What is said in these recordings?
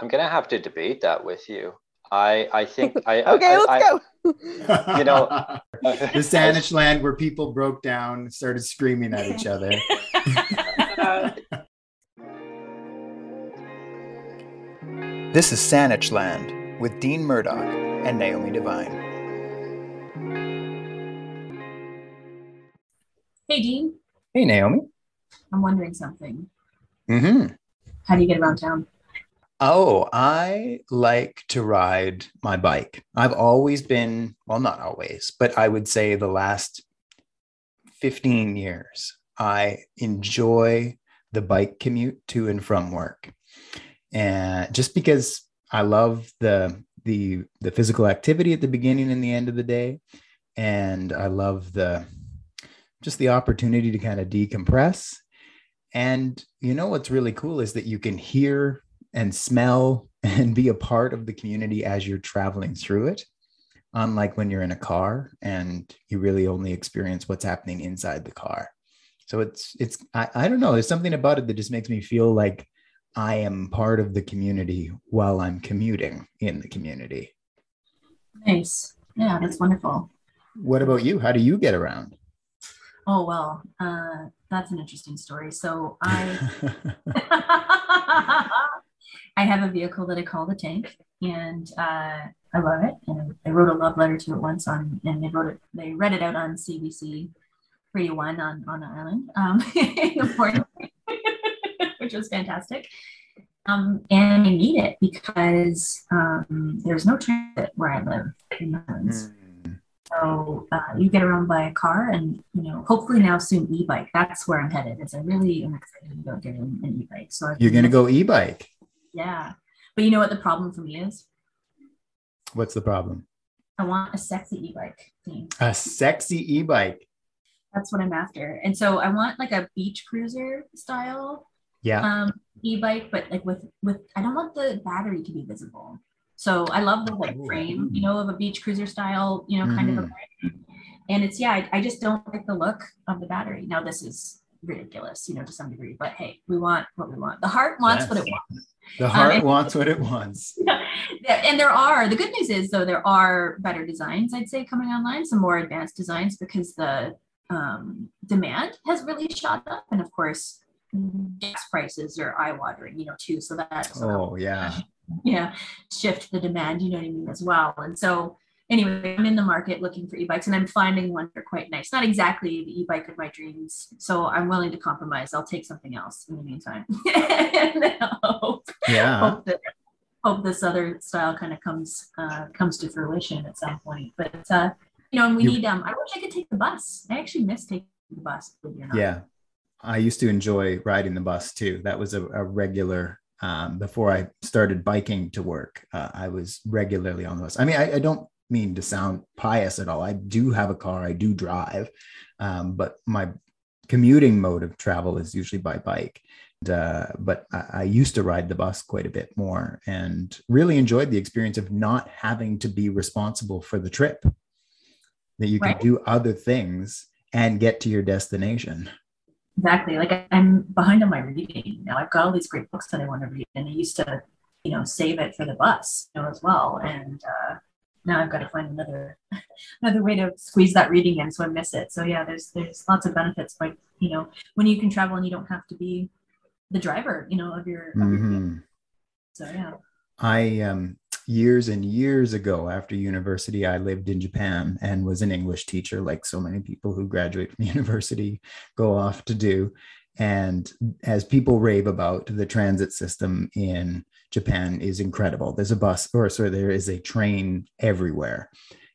I'm gonna have to debate that with you. I I think I okay, I, let's I, go. You know, the Saanich land where people broke down, started screaming at each other. this is Saanich Land with Dean Murdock and Naomi Devine. Hey, Dean, Hey, Naomi. I'm wondering something. hmm How do you get around town? Oh, I like to ride my bike. I've always been, well, not always, but I would say the last 15 years, I enjoy the bike commute to and from work. And just because I love the the the physical activity at the beginning and the end of the day and I love the just the opportunity to kind of decompress. And you know what's really cool is that you can hear and smell and be a part of the community as you're traveling through it unlike when you're in a car and you really only experience what's happening inside the car so it's it's I, I don't know there's something about it that just makes me feel like i am part of the community while i'm commuting in the community Nice. Yeah, that's wonderful. what about you how do you get around Oh, well, uh, that's an interesting story. So I. I have a vehicle that I call the tank, and uh, I love it. And I wrote a love letter to it once on, and they wrote it. They read it out on CBC Radio One on on the island, um, in the morning, which was fantastic. Um, and I need it because um, there's no transit where I live in the islands. Mm. So uh, you get around by a car, and you know, hopefully now soon e-bike. That's where I'm headed. Is I really am excited about getting an e-bike. So I've you're going to go e-bike yeah. But you know what the problem for me is? what's the problem I want a sexy e-bike theme. a sexy e-bike That's what I'm after. And so I want like a beach cruiser style yeah um e-bike, but like with with I don't want the battery to be visible. So I love the like frame, you know, of a beach cruiser style, you know, kind of a bike. And it's yeah, I, I just don't like the look of the battery. Now this is ridiculous, you know, to some degree, but hey, we want what we want. The heart wants what it wants. the heart and- wants what it wants. And there are the good news is though there are better designs i'd say coming online some more advanced designs because the um, demand has really shot up. And of course gas prices are eye-watering you know too. So that's oh yeah. Yeah shift the demand you know what i mean as well. And so anyway i'm in the market looking for e-bikes and i'm finding one that are quite nice not exactly the e-bike of my dreams so i'm willing to compromise i'll take something else in the meantime and hope yeah hope that hope this other style kind of comes uh, comes to fruition at some point. But uh, you know, and we You- need um. I wish I could take the bus. I actually miss taking the bus. believe it or not. Yeah. I used to enjoy riding the bus too. That was a, a regular, um, before I started biking to work, uh, I was regularly on the bus. I mean, I, I don't mean to sound pious at all. I do have a car, I do drive, um, but my commuting mode of travel is usually by bike. And, uh, but I, I used to ride the bus quite a bit more and really enjoyed the experience of not having to be responsible for the trip, that you can Right. do other things and get to your destination. Exactly. Like I'm behind on my reading now. I've got all these great books that I want to read, and I used to, you know, save it for the bus, you know, as well. And uh, now I've got to find another another way to squeeze that reading in, so I miss it. So yeah, there's there's lots of benefits, by you know, when you can travel and you don't have to be the driver, you know, of your. Of your so yeah. I um years and years ago after university I lived in Japan and was an English teacher like so many people who graduate from university go off to do and as people rave about the transit system in Japan is incredible. There's a bus or sorry there is a train everywhere.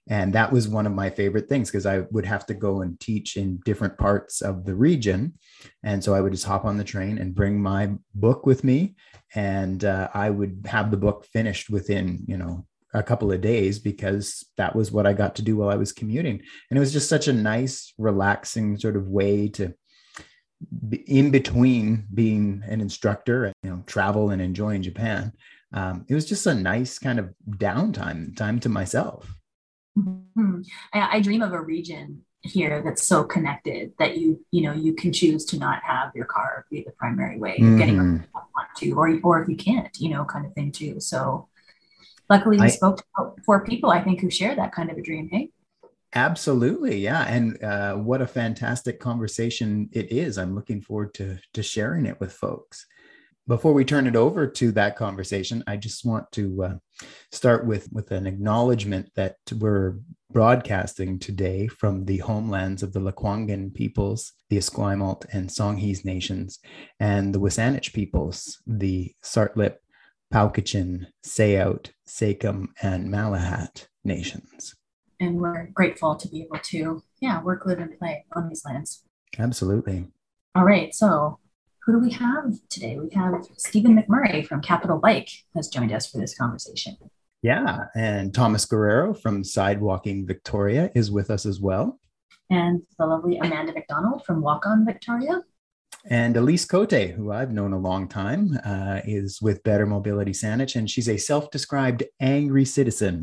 And that was one of my favorite things because I would have to go and teach in different parts of the region. And so I would just hop on the train and bring my book with me. And uh, I would have the book finished within you know a couple of days because that was what I got to do while I was commuting, and it was just such a nice, relaxing sort of way to in between being an instructor and you know travel and enjoying Japan. Um, it was just a nice kind of downtime time to myself. Mhm. I, I dream of a region here that's so connected that you you know you can choose to not have your car be the primary way of getting Mhm. where you want to or or if you can't you know kind of thing too so luckily we I- spoke to four people i think who share that kind of a dream hey Absolutely, yeah, and uh, what a fantastic conversation it is. I'm looking forward to to sharing it with folks. Before we turn it over to that conversation, I just want to uh, start with with an acknowledgement that we're broadcasting today from the homelands of the Lekwungen peoples, the Esquimalt and Songhees nations, and the WSÁNEĆ peoples, the Tsartlip, Pauquachin, Tsawout, Tseycum, and Malahat nations. And we're grateful to be able to yeah work live and play on these lands Absolutely. all right so who do we have today we have stephen mcmurray from capital bike has joined us for this conversation Yeah, and Thomas Guerrero from Sidewalking Victoria is with us as well. and the lovely amanda macdonald from walk on victoria And Elise Cote, who I've known a long time, uh, is with Better Mobility Saanich, and she's a self described angry citizen,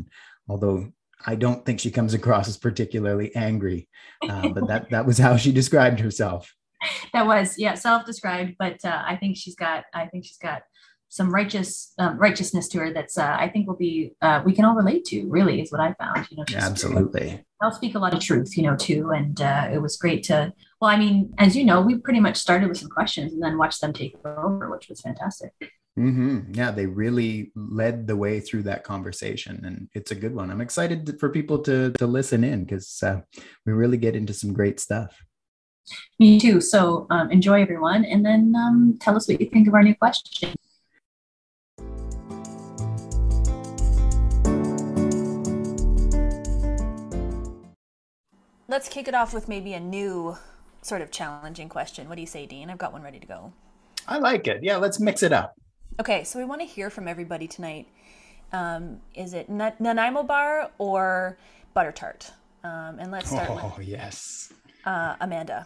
although I don't think she comes across as particularly angry. Uh, but that, that was how she described herself. that was yeah self-described but uh, i think she's got i think she's got some righteous um, righteousness to her that's uh, i think will be uh, we can all relate to really is what i found you know Absolutely. i'll speak a lot of truth you know too and uh, it was great to well i mean as you know we pretty much started with some questions and then watched them take over which was fantastic hmm Yeah, they really led the way through that conversation, and it's a good one. I'm excited for people to to listen in because uh, we really get into some great stuff. me too so um, enjoy everyone and then um, tell us what you think of our new question Let's kick it off with maybe a new sort of challenging question. What do you say, Dean? I've got one ready to go. I like it. Yeah, let's mix it up. Okay, so we want to hear from everybody tonight. Um, is it Na- Nanaimo bar or butter tart? Um, and let's start Oh with yes. uh, Amanda.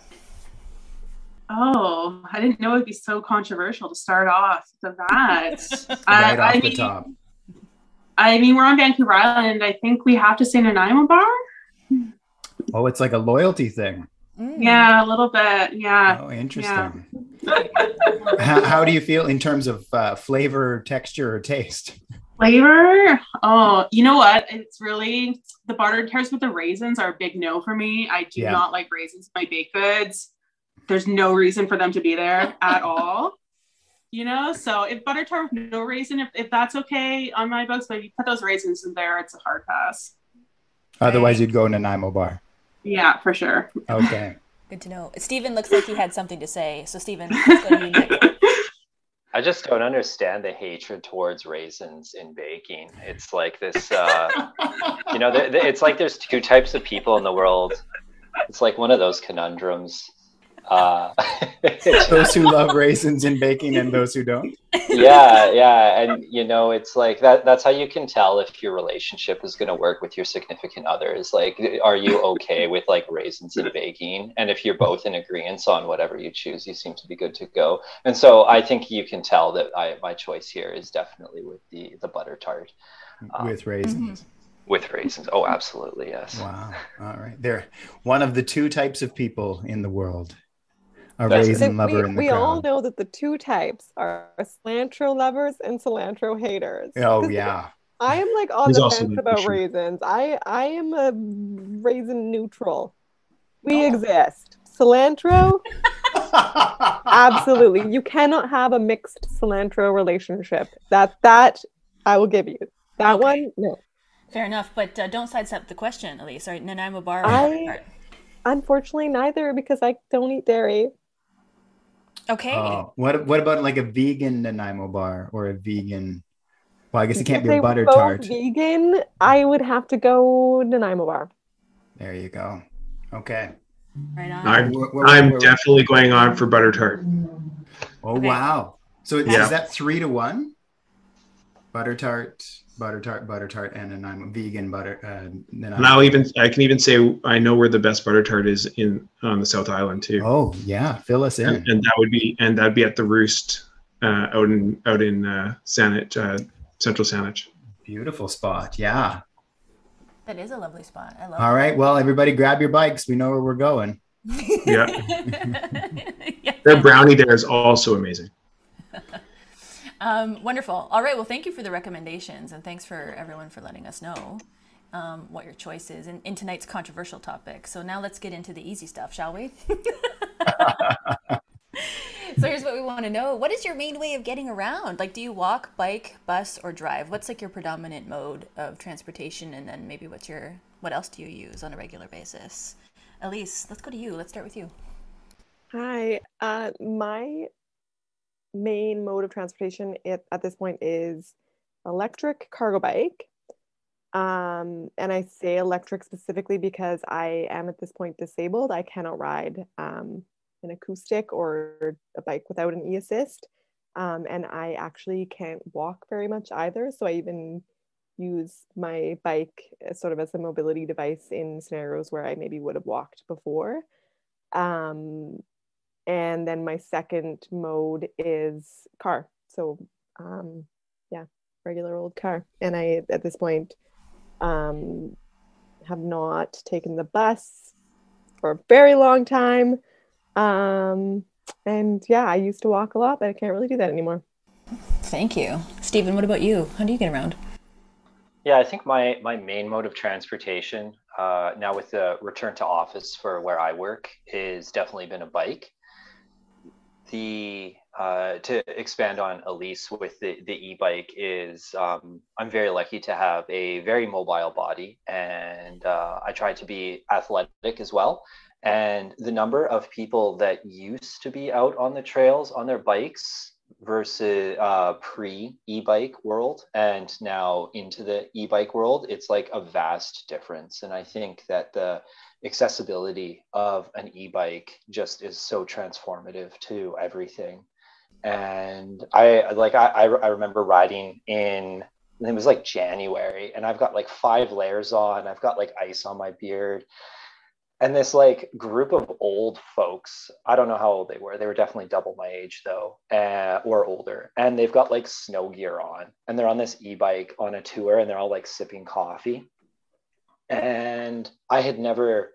Oh, I didn't know it'd be so controversial to start off with that. Right I, off I the mean, top. I mean, we're on Vancouver Island. I think we have to say Nanaimo Bar. Oh, it's like a loyalty thing. Mm. Yeah, a little bit. Yeah. Oh, interesting. How, how do you feel in terms of uh, flavor, texture, or taste? Flavor. Oh, you know what? It's really the buttered tarts with the raisins are a big no for me. I do Yeah. not like raisins in my baked goods. There's no reason for them to be there at all. You know, so if butter tart with no raisin, if, if that's okay on my books, but if you put those raisins in there, it's a hard pass. Otherwise, you'd go in a Nanaimo bar. Yeah, for sure. Okay. Good to know. Stephen looks like he had something to say. So, Stephen. I just don't understand the hatred towards raisins in baking. It's like this, uh, you know, th- th- it's like there's two types of people in the world. It's like one of those conundrums. Uh, those who love raisins in baking and those who don't. yeah yeah and you know it's like that that's how you can tell if your relationship is going to work with your significant other is like are you okay with like raisins in baking and if you're both in agreement on whatever you choose you seem to be good to go and so i think you can tell that i my choice here is definitely with the the butter tart Um, with raisins. with raisins oh absolutely yes Wow. All right. They're one of the two types of people in the world. A That's it. raisin we, in the we all know that the two types are cilantro lovers and cilantro haters. Oh yeah. I am like on There's the fence about issue. raisins. I I am a raisin neutral. We Oh. exist. Cilantro, absolutely. You cannot have a mixed cilantro relationship. That that I will give you. That Okay. one, no. Fair enough, but uh, don't sidestep the question, Elise. Sorry, Nanaimo bar or I- butter tart? Unfortunately, neither because I don't eat dairy. Okay. Oh, what what about like a vegan Nanaimo bar or a vegan? Well, I guess it can't If be a butter both tart. Vegan, I would have to go Nanaimo bar. There you go. Okay. right on. I'm Where- where- I'm where- definitely going on for butter tart. Oh Okay. wow! So is that three to one? Butter tart, butter tart, butter tart, and Nanaimo vegan butter. Uh, Nanaimo. And I'll even I can even say I know where the best butter tart is in on the South Island too. Oh yeah, fill us in. and, and that would be and that'd be at the Roost uh, out in out in uh, Saanich, uh, Central Saanich. Beautiful spot. Yeah. That is a lovely spot. I love All right. Well, everybody grab your bikes. We know where we're going. Yeah. yeah. Their brownie there is also amazing. Um, wonderful. All right. Well, thank you for the recommendations, and thanks for everyone for letting us know um, what your choice is in, in tonight's controversial topic. So now let's get into the easy stuff, shall we? so here's what we want to know: What is your main way of getting around? Like, do you walk, bike, bus, or drive? What's like your predominant mode of transportation? And then maybe what's your what else do you use on a regular basis? Elise, let's go to you. Let's start with you. Hi. Uh, my main mode of transportation at, at this point is electric cargo bike. Um, and I say electric specifically because I am at this point disabled. I cannot ride um, an acoustic or a bike without an e assist. Um, and I actually can't walk very much either. So I even use my bike sort of as a mobility device in scenarios where I maybe would have walked before. Um, and then my second mode is car. So um, yeah, regular old car. And I at this point um, have not taken the bus for a very long time. Um, and yeah, I used to walk a lot, but I can't really do that anymore. Thank you, Stephen. What about you? How do you get around? Yeah, I think my my main mode of transportation uh, now with the return to office for where I work is definitely been a bike. The uh, to expand on Elise with the the e-bike is um, I'm very lucky to have a very mobile body and uh, I try to be athletic as well. And the number of people that used to be out on the trails on their bikes versus uh, pre e-bike world and now into the e-bike world it's like a vast difference. And i think that the accessibility of an e-bike just is so transformative to everything. And i like i i remember riding in it was like january and i've got like five layers on. I've got like ice on my beard and this like group of old folks i don't know how old they were they were definitely double my age though uh, or older and they've got like snow gear on and they're on this e-bike on a tour and they're all like sipping coffee. And i had never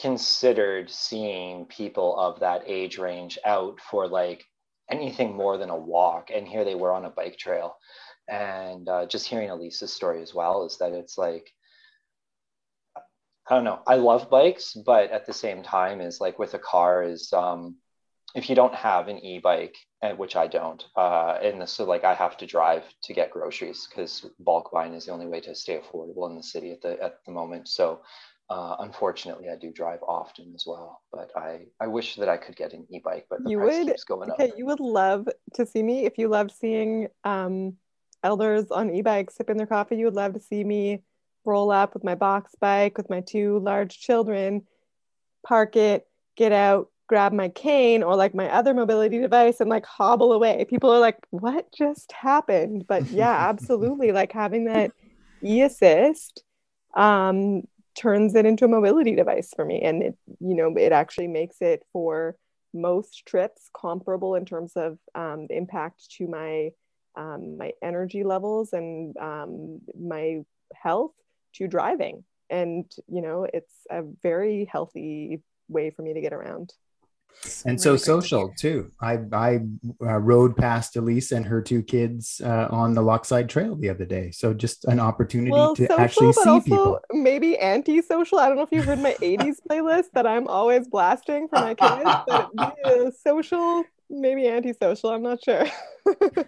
considered seeing people of that age range out for like anything more than a walk and here they were on a bike trail. And uh, just hearing elise's story as well is that it's like I don't know. I love bikes, but at the same time, is like with a car is um, if you don't have an e-bike, which I don't, uh, and so like I have to drive to get groceries because bulk buying is the only way to stay affordable in the city at the at the moment. So uh, unfortunately, I do drive often as well. But I I wish that I could get an e-bike, but the You price would- keeps going up. Okay, you would love to see me if you loved seeing um, elders on e-bikes sipping their coffee. You would love to see me roll up with my box bike with my two large children, park it, get out, grab my cane or like my other mobility device and like hobble away. People are like, "What just happened?" But yeah, absolutely. Like having that e-assist um, turns it into a mobility device for me, and it you know it actually makes it for most trips comparable in terms of um, the impact to my um, my energy levels and um, my health to driving and you know it's a very healthy way for me to get around and so Really social too. I I uh, rode past Elise and her two kids uh, on the Lochside Trail the other day. So just an opportunity well to social actually but see also people. maybe anti-social i don't know if you've heard my 80s playlist that i'm always blasting for my kids but social maybe anti-social i'm not sure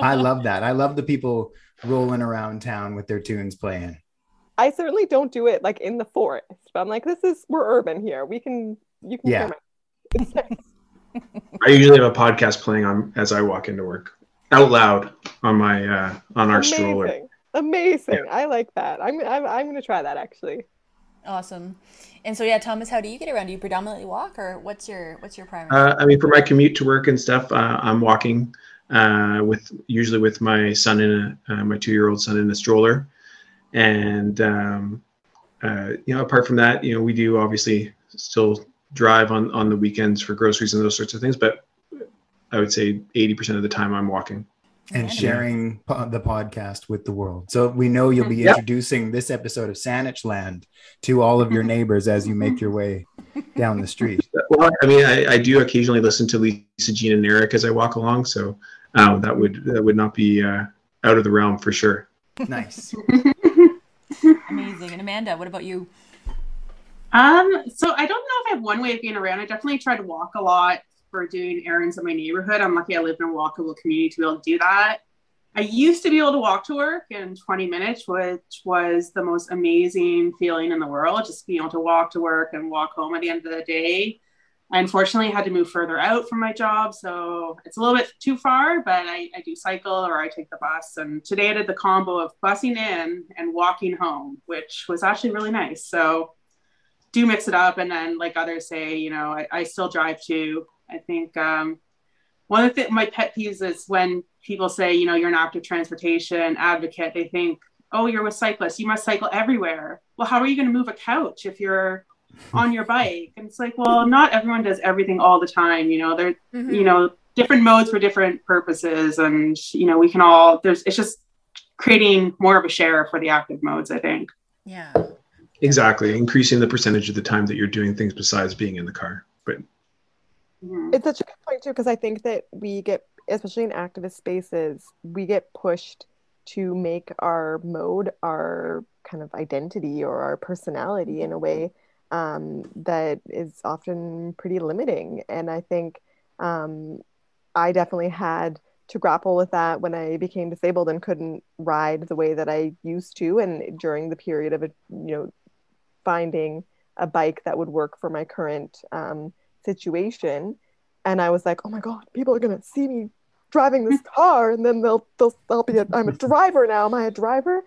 I love that. I love the people rolling around town with their tunes playing. I certainly don't do it like in the forest, but I'm like, this is we're urban here. We can you can Yeah. hear my nice. I usually have a podcast playing on as I walk into work out loud on my uh, on our stroller. amazing. Amazing. I like that. I'm I'm I'm gonna try that actually. Awesome. And so yeah, Thomas, how do you get around? Do you predominantly walk, or what's your what's your primary? Uh, I mean, for my commute to work and stuff, uh, I'm walking uh, with usually with my son in a uh, my two year old son in a stroller, and um, uh, you know, apart from that, you know, we do obviously still drive on on the weekends for groceries and those sorts of things, but I would say 80% of the time I'm walking. And Saanich. sharing po- the podcast with the world. So we know you'll be Yep. introducing this episode of Saanich Land to all of your neighbors as you make your way down the street. Well, I mean, I, I do occasionally listen to Lisa, Jean, and Eric as I walk along, so um, that would that would not be uh, out of the realm for sure. Nice. Amazing. And Amanda, what about you? Um, so I don't know if I have one way of getting around. I definitely try to walk a lot for doing errands in my neighborhood. I'm lucky I live in a walkable community to be able to do that. I used to be able to walk to work in 20 minutes, which was the most amazing feeling in the world, just being able to walk to work and walk home at the end of the day. I unfortunately had to move further out from my job, so it's a little bit too far, but I, I do cycle or I take the bus. And today I did the combo of busing in and walking home, which was actually really nice. So do mix it up. And then, like others say, you know, I, I still drive too. I think um, one of the my pet peeves is when people say, you know, you're an active transportation advocate. They think, oh, you're with cyclists. You must cycle everywhere. Well, how are you going to move a couch if you're on your bike? And it's like, well, not everyone does everything all the time. You know, there, Mhm. you know, different modes for different purposes, and you know, we can all. There's, it's just creating more of a share for the active modes. I think. Yeah. Exactly, increasing the percentage of the time that you're doing things besides being in the car. But Mhm. It's such a good point too, because I think that we get, especially in activist spaces, we get pushed to make our mode our kind of identity or our personality in a way um, that is often pretty limiting. And I think um, I definitely had to grapple with that when I became disabled and couldn't ride the way that I used to, and during the period of it, you know, finding a bike that would work for my current um, situation. And i was like oh my god people are going to see me driving this car. And then they'll they'll i'll be a, i'm a driver now. Am i a driver?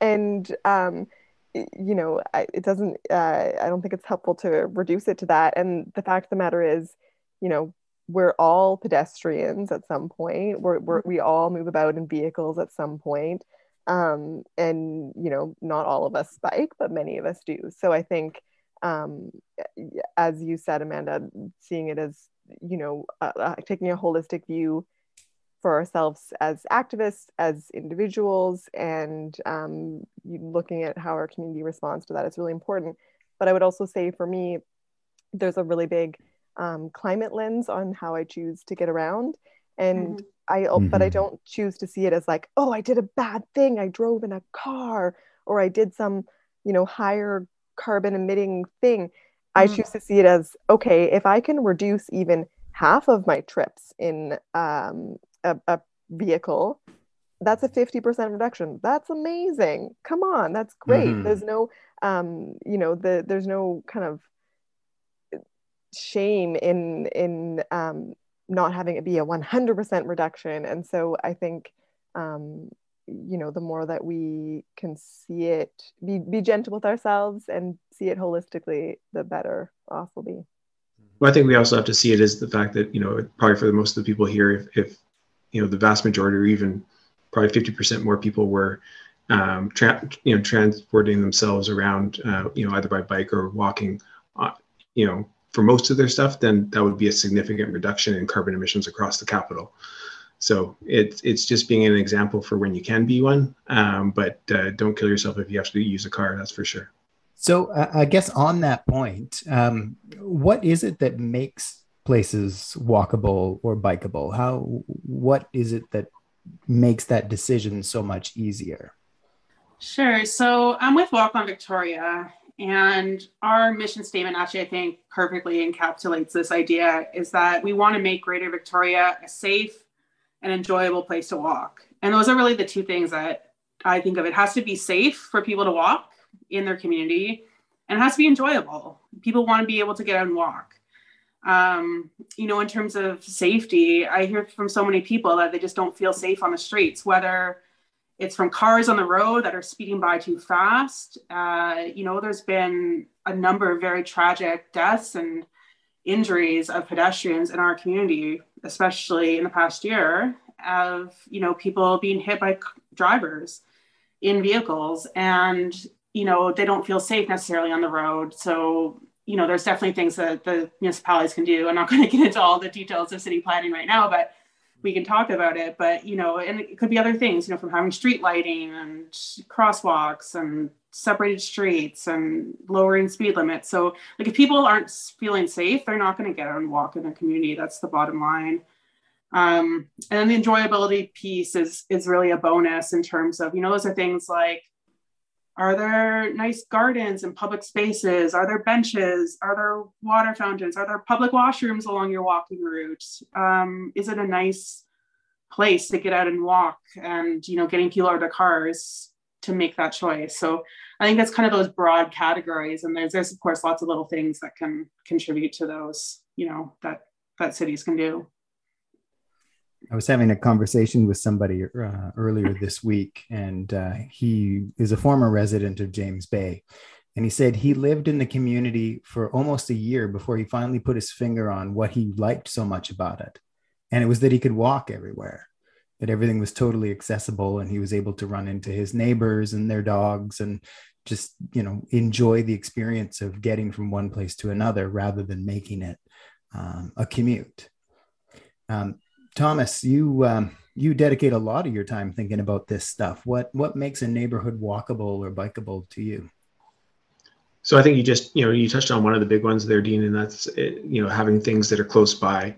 And um you know I, it doesn't uh, i don't think it's helpful to reduce it to that. And the fact of the matter is you know we're all pedestrians at some point. We're, we're we all move about in vehicles at some point. Um and you know not all of us bike but many of us do. So i think um, as you said, Amanda, seeing it as you know, uh, uh, taking a holistic view for ourselves as activists, as individuals, and um, looking at how our community responds to that is really important. But I would also say for me, there's a really big um, climate lens on how I choose to get around, and I but I Mhm. don't choose to see it as like, oh, I did a bad thing. I drove in a car, or I did some, you know, higher carbon emitting thing. I Mm. choose to see it as okay, if I can reduce even half of my trips in um, a, a vehicle, that's a 50% reduction. That's amazing. Come on, that's great. Mhm. There's no, um, you know, the, there's no kind of shame in in um, not having it be a 100% reduction. And so I think, um, you know, the more that we can see it, be, be gentle with ourselves and see it holistically, the better off we'll be. Well, I think we also have to see it as the fact that, you know, probably for the most of the people here, if, if you know, the vast majority or even probably 50% more people were, um, tra- you know, transporting themselves around, uh, you know, either by bike or walking, uh, you know, for most of their stuff, then that would be a significant reduction in carbon emissions across the capital. So it's it's just being an example for when you can be one, um, but uh, don't kill yourself if you have to use a car. That's for sure. So uh, I guess on that point, um, what is it that makes places walkable or bikeable? How what is it that makes that decision so much easier? Sure. So I'm with Walk on Victoria, and our mission statement actually, I think, perfectly encapsulates this idea is that we want to make Greater Victoria a safe and enjoyable place to walk. And those are really the two things that I think of. It has to be safe for people to walk in their community, and it has to be enjoyable. People want to be able to get out and walk. Um, you know, in terms of safety, I hear from so many people that they just don't feel safe on the streets, whether it's from cars on the road that are speeding by too fast. Uh, you know, there's been a number of very tragic deaths and injuries of pedestrians in our community, especially in the past year, of you know people being hit by drivers in vehicles, and you know they don't feel safe necessarily on the road. So you know, there's definitely things that the municipalities can do. I'm not going to get into all the details of city planning right now, but we can talk about it. But you know, and it could be other things, you know, from having street lighting and crosswalks and separated streets and lowering speed limits. So like if people aren't feeling safe, they're not going to get out and walk in the community. That's the bottom line. Um, and then the enjoyability piece is is really a bonus in terms of, you know, those are things like are there nice gardens and public spaces? Are there benches? Are there water fountains? Are there public washrooms along your walking route? Um, is it a nice place to get out and walk? And you know, getting people out of their cars to make that choice. So I think that's kind of those broad categories. And there's there's of course lots of little things that can contribute to those. You know that that cities can do. I was having a conversation with somebody uh, earlier this week, and uh, he is a former resident of James Bay. And he said he lived in the community for almost a year before he finally put his finger on what he liked so much about it. And it was that he could walk everywhere, that everything was totally accessible, and he was able to run into his neighbors and their dogs and just, you know, enjoy the experience of getting from one place to another rather than making it um, a commute. Um, Thomas, you um, you dedicate a lot of your time thinking about this stuff. What what makes a neighborhood walkable or bikeable to you? So I think you just you know you touched on one of the big ones there, Dean, and that's you know having things that are close by.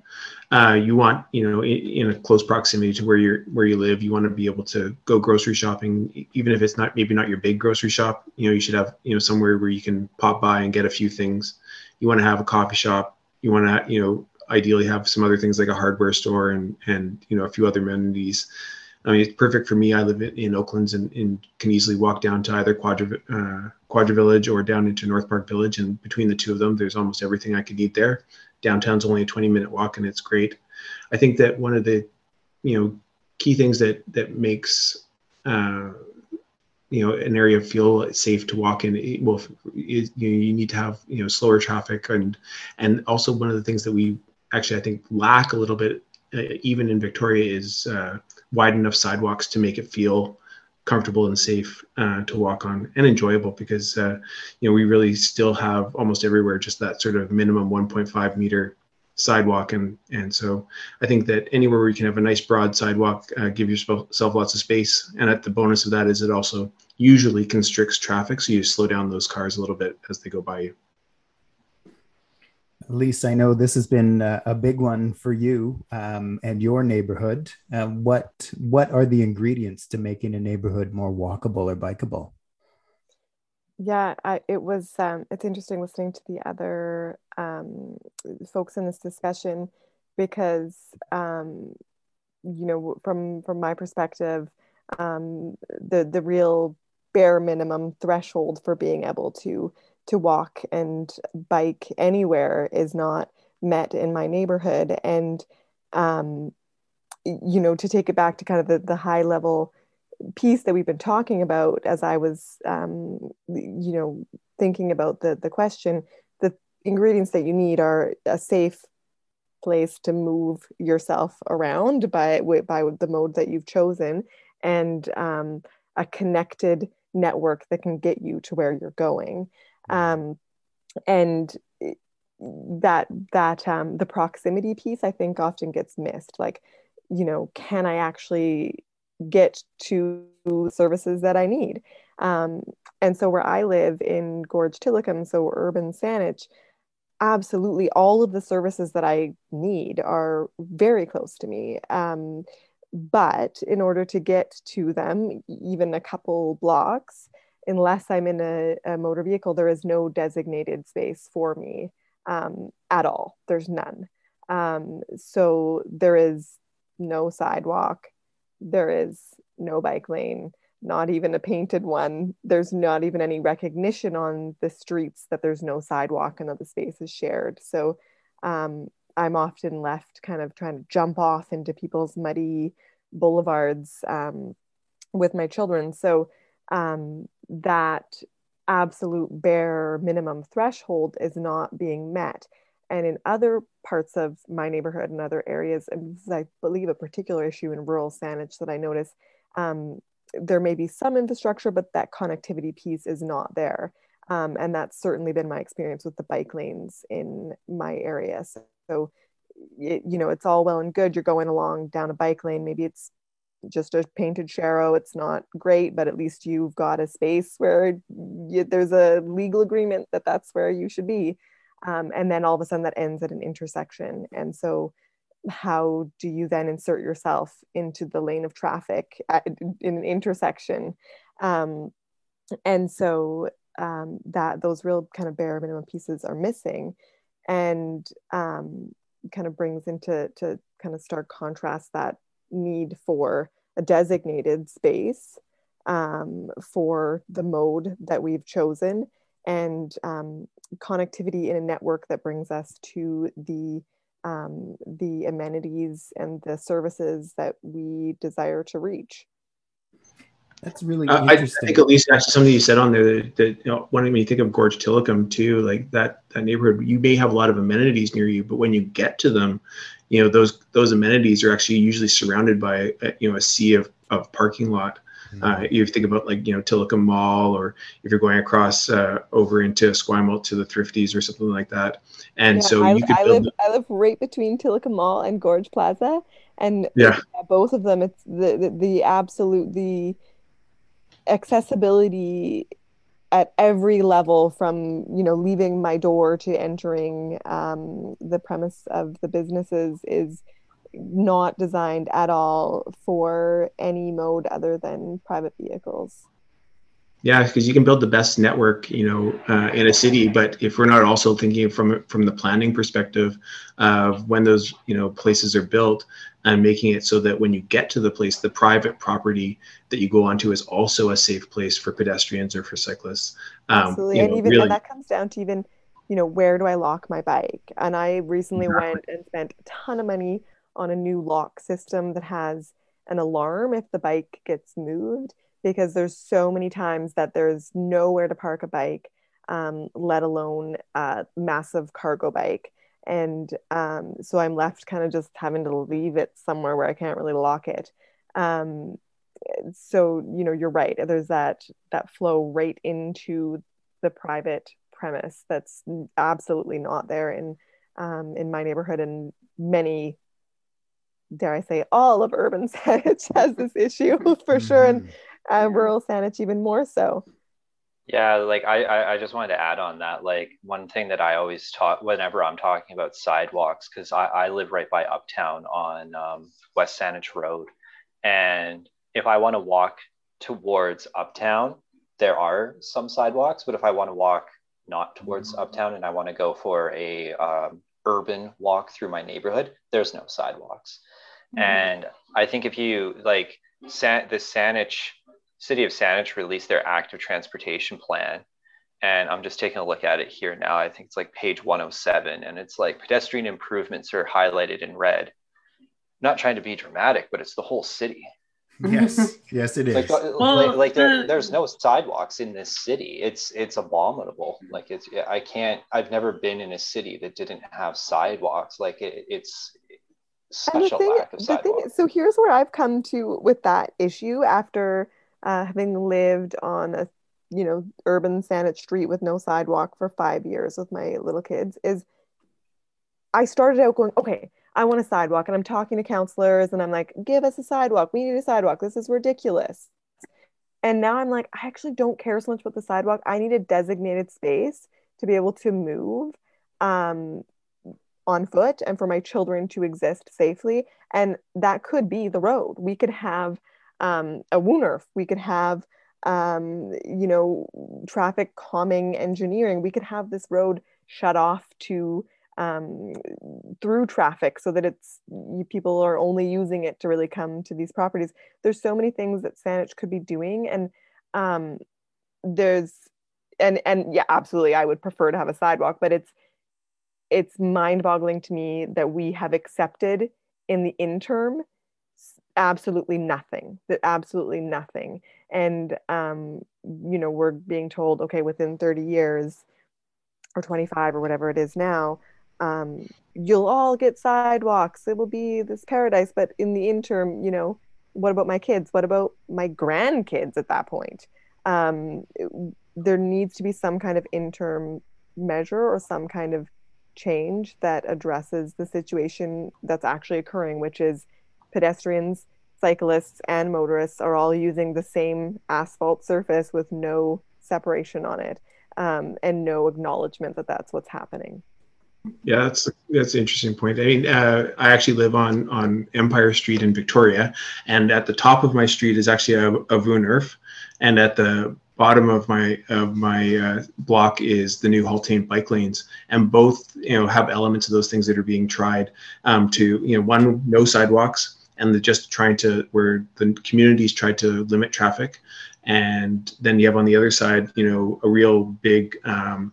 Uh, you want you know in, in, a close proximity to where you're where you live. You want to be able to go grocery shopping, even if it's not maybe not your big grocery shop. You know you should have you know somewhere where you can pop by and get a few things. You want to have a coffee shop. You want to you know ideally have some other things like a hardware store and and you know a few other amenities. I mean, it's perfect for me. I live in, in Oaklands and, and, can easily walk down to either Quadra, uh, Quadra Village or down into North Park Village. And between the two of them, there's almost everything I could need there. Downtown's only a 20 minute walk and it's great. I think that one of the, you know, key things that, that makes, uh, you know, an area feel safe to walk in. Well, you, know, you need to have, you know, slower traffic and, and also one of the things that we actually I think lack a little bit, uh, even in Victoria, is uh, wide enough sidewalks to make it feel comfortable and safe uh, to walk on and enjoyable because uh, you know we really still have almost everywhere just that sort of minimum 1.5 meter sidewalk and and so I think that anywhere where you can have a nice broad sidewalk, uh, give yourself lots of space, and at the bonus of that is it also usually constricts traffic, so you slow down those cars a little bit as they go by you. Elise, I know this has been a, a big one for you um, and your neighborhood. Uh, what what are the ingredients to making a neighborhood more walkable or bikeable? Yeah, I, it was. Um, it's interesting listening to the other um, folks in this discussion because um, you know, from from my perspective, um, the the real bare minimum threshold for being able to to walk and bike anywhere is not met in my neighborhood. And um, you know to take it back to kind of the, the high level piece that we've been talking about as i was um, you know thinking about the the question the ingredients that you need are a safe place to move yourself around by by the mode that you've chosen and um, a connected network that can get you to where you're going um, and that that um, the proximity piece i think often gets missed. Like you know can i actually get to services that i need? Um, and so where i live in gorge tillicum so urban saanich absolutely all of the services that i need are very close to me. Um, but in order to get to them even a couple blocks unless I'm in a, a motor vehicle, there is no designated space for me um, at all. There's none. Um, so there is no sidewalk. There is no bike lane, not even a painted one. There's not even any recognition on the streets that there's no sidewalk and that the space is shared. So um, I'm often left kind of trying to jump off into people's muddy boulevards um, with my children. So um, that absolute bare minimum threshold is not being met. And in other parts of my neighborhood and other areas, and this is, I believe, a particular issue in rural Saanich that I notice, um, there may be some infrastructure, but that connectivity piece is not there. Um, and that's certainly been my experience with the bike lanes in my area. So, so it, you know it's all well and good you're going along down a bike lane maybe it's just a painted sharrow it's not great but at least you've got a space where you, there's a legal agreement that that's where you should be. Um, and then all of a sudden that ends at an intersection. And so how do you then insert yourself into the lane of traffic at, in an intersection? Um, and so um, that those real kind of bare minimum pieces are missing. And um, kind of brings into to kind of stark contrast that need for a designated space um, for the mode that we've chosen and um, connectivity in a network that brings us to the um, the amenities and the services that we desire to reach. That's really Uh, I, I think at least actually something you said on there that, that you know, when you think of Gorge Tillicum too, like that that neighborhood, you may have a lot of amenities near you, but when you get to them, you know those those amenities are actually usually surrounded by a, you know a sea of, of parking lot. Mm-hmm. Uh, you think about like you know Tillicum Mall, or if you're going across uh, over into Esquimalt to the Thrifties or something like that, and Yeah, so I, you could I build live I live right between Tillicum Mall and Gorge Plaza, and Yeah. both of them. It's the the, the absolute the accessibility at every level from you know leaving my door to entering um, the premise of the businesses is not designed at all for any mode other than private vehicles. Yeah, because you can build the best network, you know, uh, in a city. But if we're not also thinking from from the planning perspective of when those you know places are built and making it so that when you get to the place, the private property that you go onto is also a safe place for pedestrians or for cyclists. Um, Absolutely. you and even really- and that comes down to even, you know, where do I lock my bike? And I recently Exactly. went and spent a ton of money on a new lock system that has an alarm if the bike gets moved, because there's so many times that there's nowhere to park a bike, um, let alone a massive cargo bike. And um, so I'm left kind of just having to leave it somewhere where I can't really lock it. Um, so you know you're right there's that that flow right into the private premise that's absolutely not there in um, in my neighborhood and many dare i say all of urban Saanich has this issue for sure and uh, rural Saanich even more so Yeah, like I, I, I just wanted to add on that. Like one thing that I always talk whenever I'm talking about sidewalks, because I, I live right by Uptown on um, West Saanich Road, and if I want to walk towards Uptown, there are some sidewalks. But if I want to walk not towards Uptown and I want to go for a um, urban walk through my neighborhood, there's no sidewalks. And I think if you like San, the Saanich city of Saanich released their active transportation plan. And I'm just taking a look at it here now. I think it's like page 107. And it's like pedestrian improvements are highlighted in red. Not trying to be dramatic, but it's the whole city. Yes, yes, it is. Like, Well, like, like there, the- there's no sidewalks in this city. It's it's abominable. Like it's I can't. I've never been in a city that didn't have sidewalks. Like it, it's and the such a thing, lack of the thing sidewalks. so here's where I've come to with that issue after uh, having lived on a you know urban Saanich street with no sidewalk for five years with my little kids is I started out going okay I want a sidewalk. And I'm talking to councilors and I'm like give us a sidewalk. We need a sidewalk. This is ridiculous. And now I'm like I actually don't care so much about the sidewalk. I need a designated space to be able to move um, on foot and for my children to exist safely. And that could be the road. We could have um, a Woonerf. We could have, um, you know, traffic calming engineering. We could have this road shut off to um, through traffic so that it's people are only using it to really come to these properties. There's so many things that Saanich could be doing, and um, there's and and yeah, absolutely, I would prefer to have a sidewalk, but it's it's mind-boggling to me that we have accepted in the interim absolutely nothing that absolutely nothing. And um, you know we're being told okay within 30 years or 25 or whatever it is now um, you'll all get sidewalks. It will be this paradise. But in the interim you know what about my kids? What about my grandkids at that point? Um, it- there needs to be some kind of interim measure or some kind of change that addresses the situation that's actually occurring, which is pedestrians, cyclists, and motorists are all using the same asphalt surface with no separation on it um, and no acknowledgement that that's what's happening. Yeah, that's that's an interesting point. I mean, uh, I actually live on on Empire Street in Victoria, and at the top of my street is actually a, a Woonerf, and at the bottom of my of my uh, block is the new Haultain bike lanes, and both you know have elements of those things that are being tried um, to you know one no sidewalks and the just trying to where the communities tried to limit traffic, and then you have on the other side you know a real big um,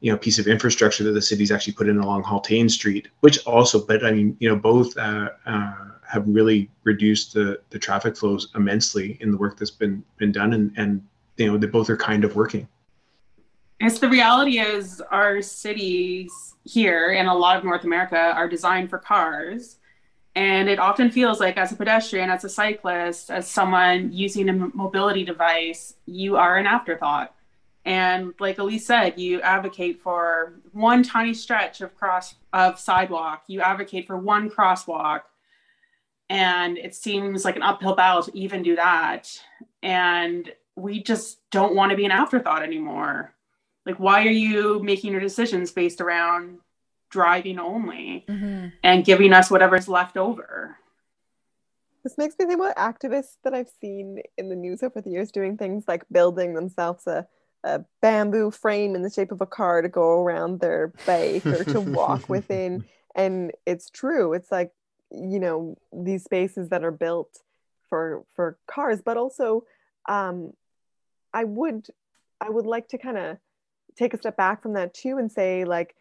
you know piece of infrastructure that the city's actually put in along Haultain Street, which also, but I mean, you know, both uh, uh, have really reduced the the traffic flows immensely in the work that's been been done, and and you know they both are kind of working. It's the reality is our cities here and a lot of North America are designed for cars. And it often feels like, as a pedestrian, as a cyclist, as someone using a mobility device, you are an afterthought and like Elise said, you advocate for one tiny stretch of cross of sidewalk. You advocate for one crosswalk. And it seems like an uphill battle to even do that. And we just don't want to be an afterthought anymore. Like, why are you making your decisions based around driving only mm-hmm. and giving us whatever's left over? This makes me think about activists that I've seen in the news over the years doing things like building themselves a a bamboo frame in the shape of a car to go around their bike or to walk within. And it's true. It's like, you know, these spaces that are built for for cars, but also um, I would I would like to kind of take a step back from that too and say like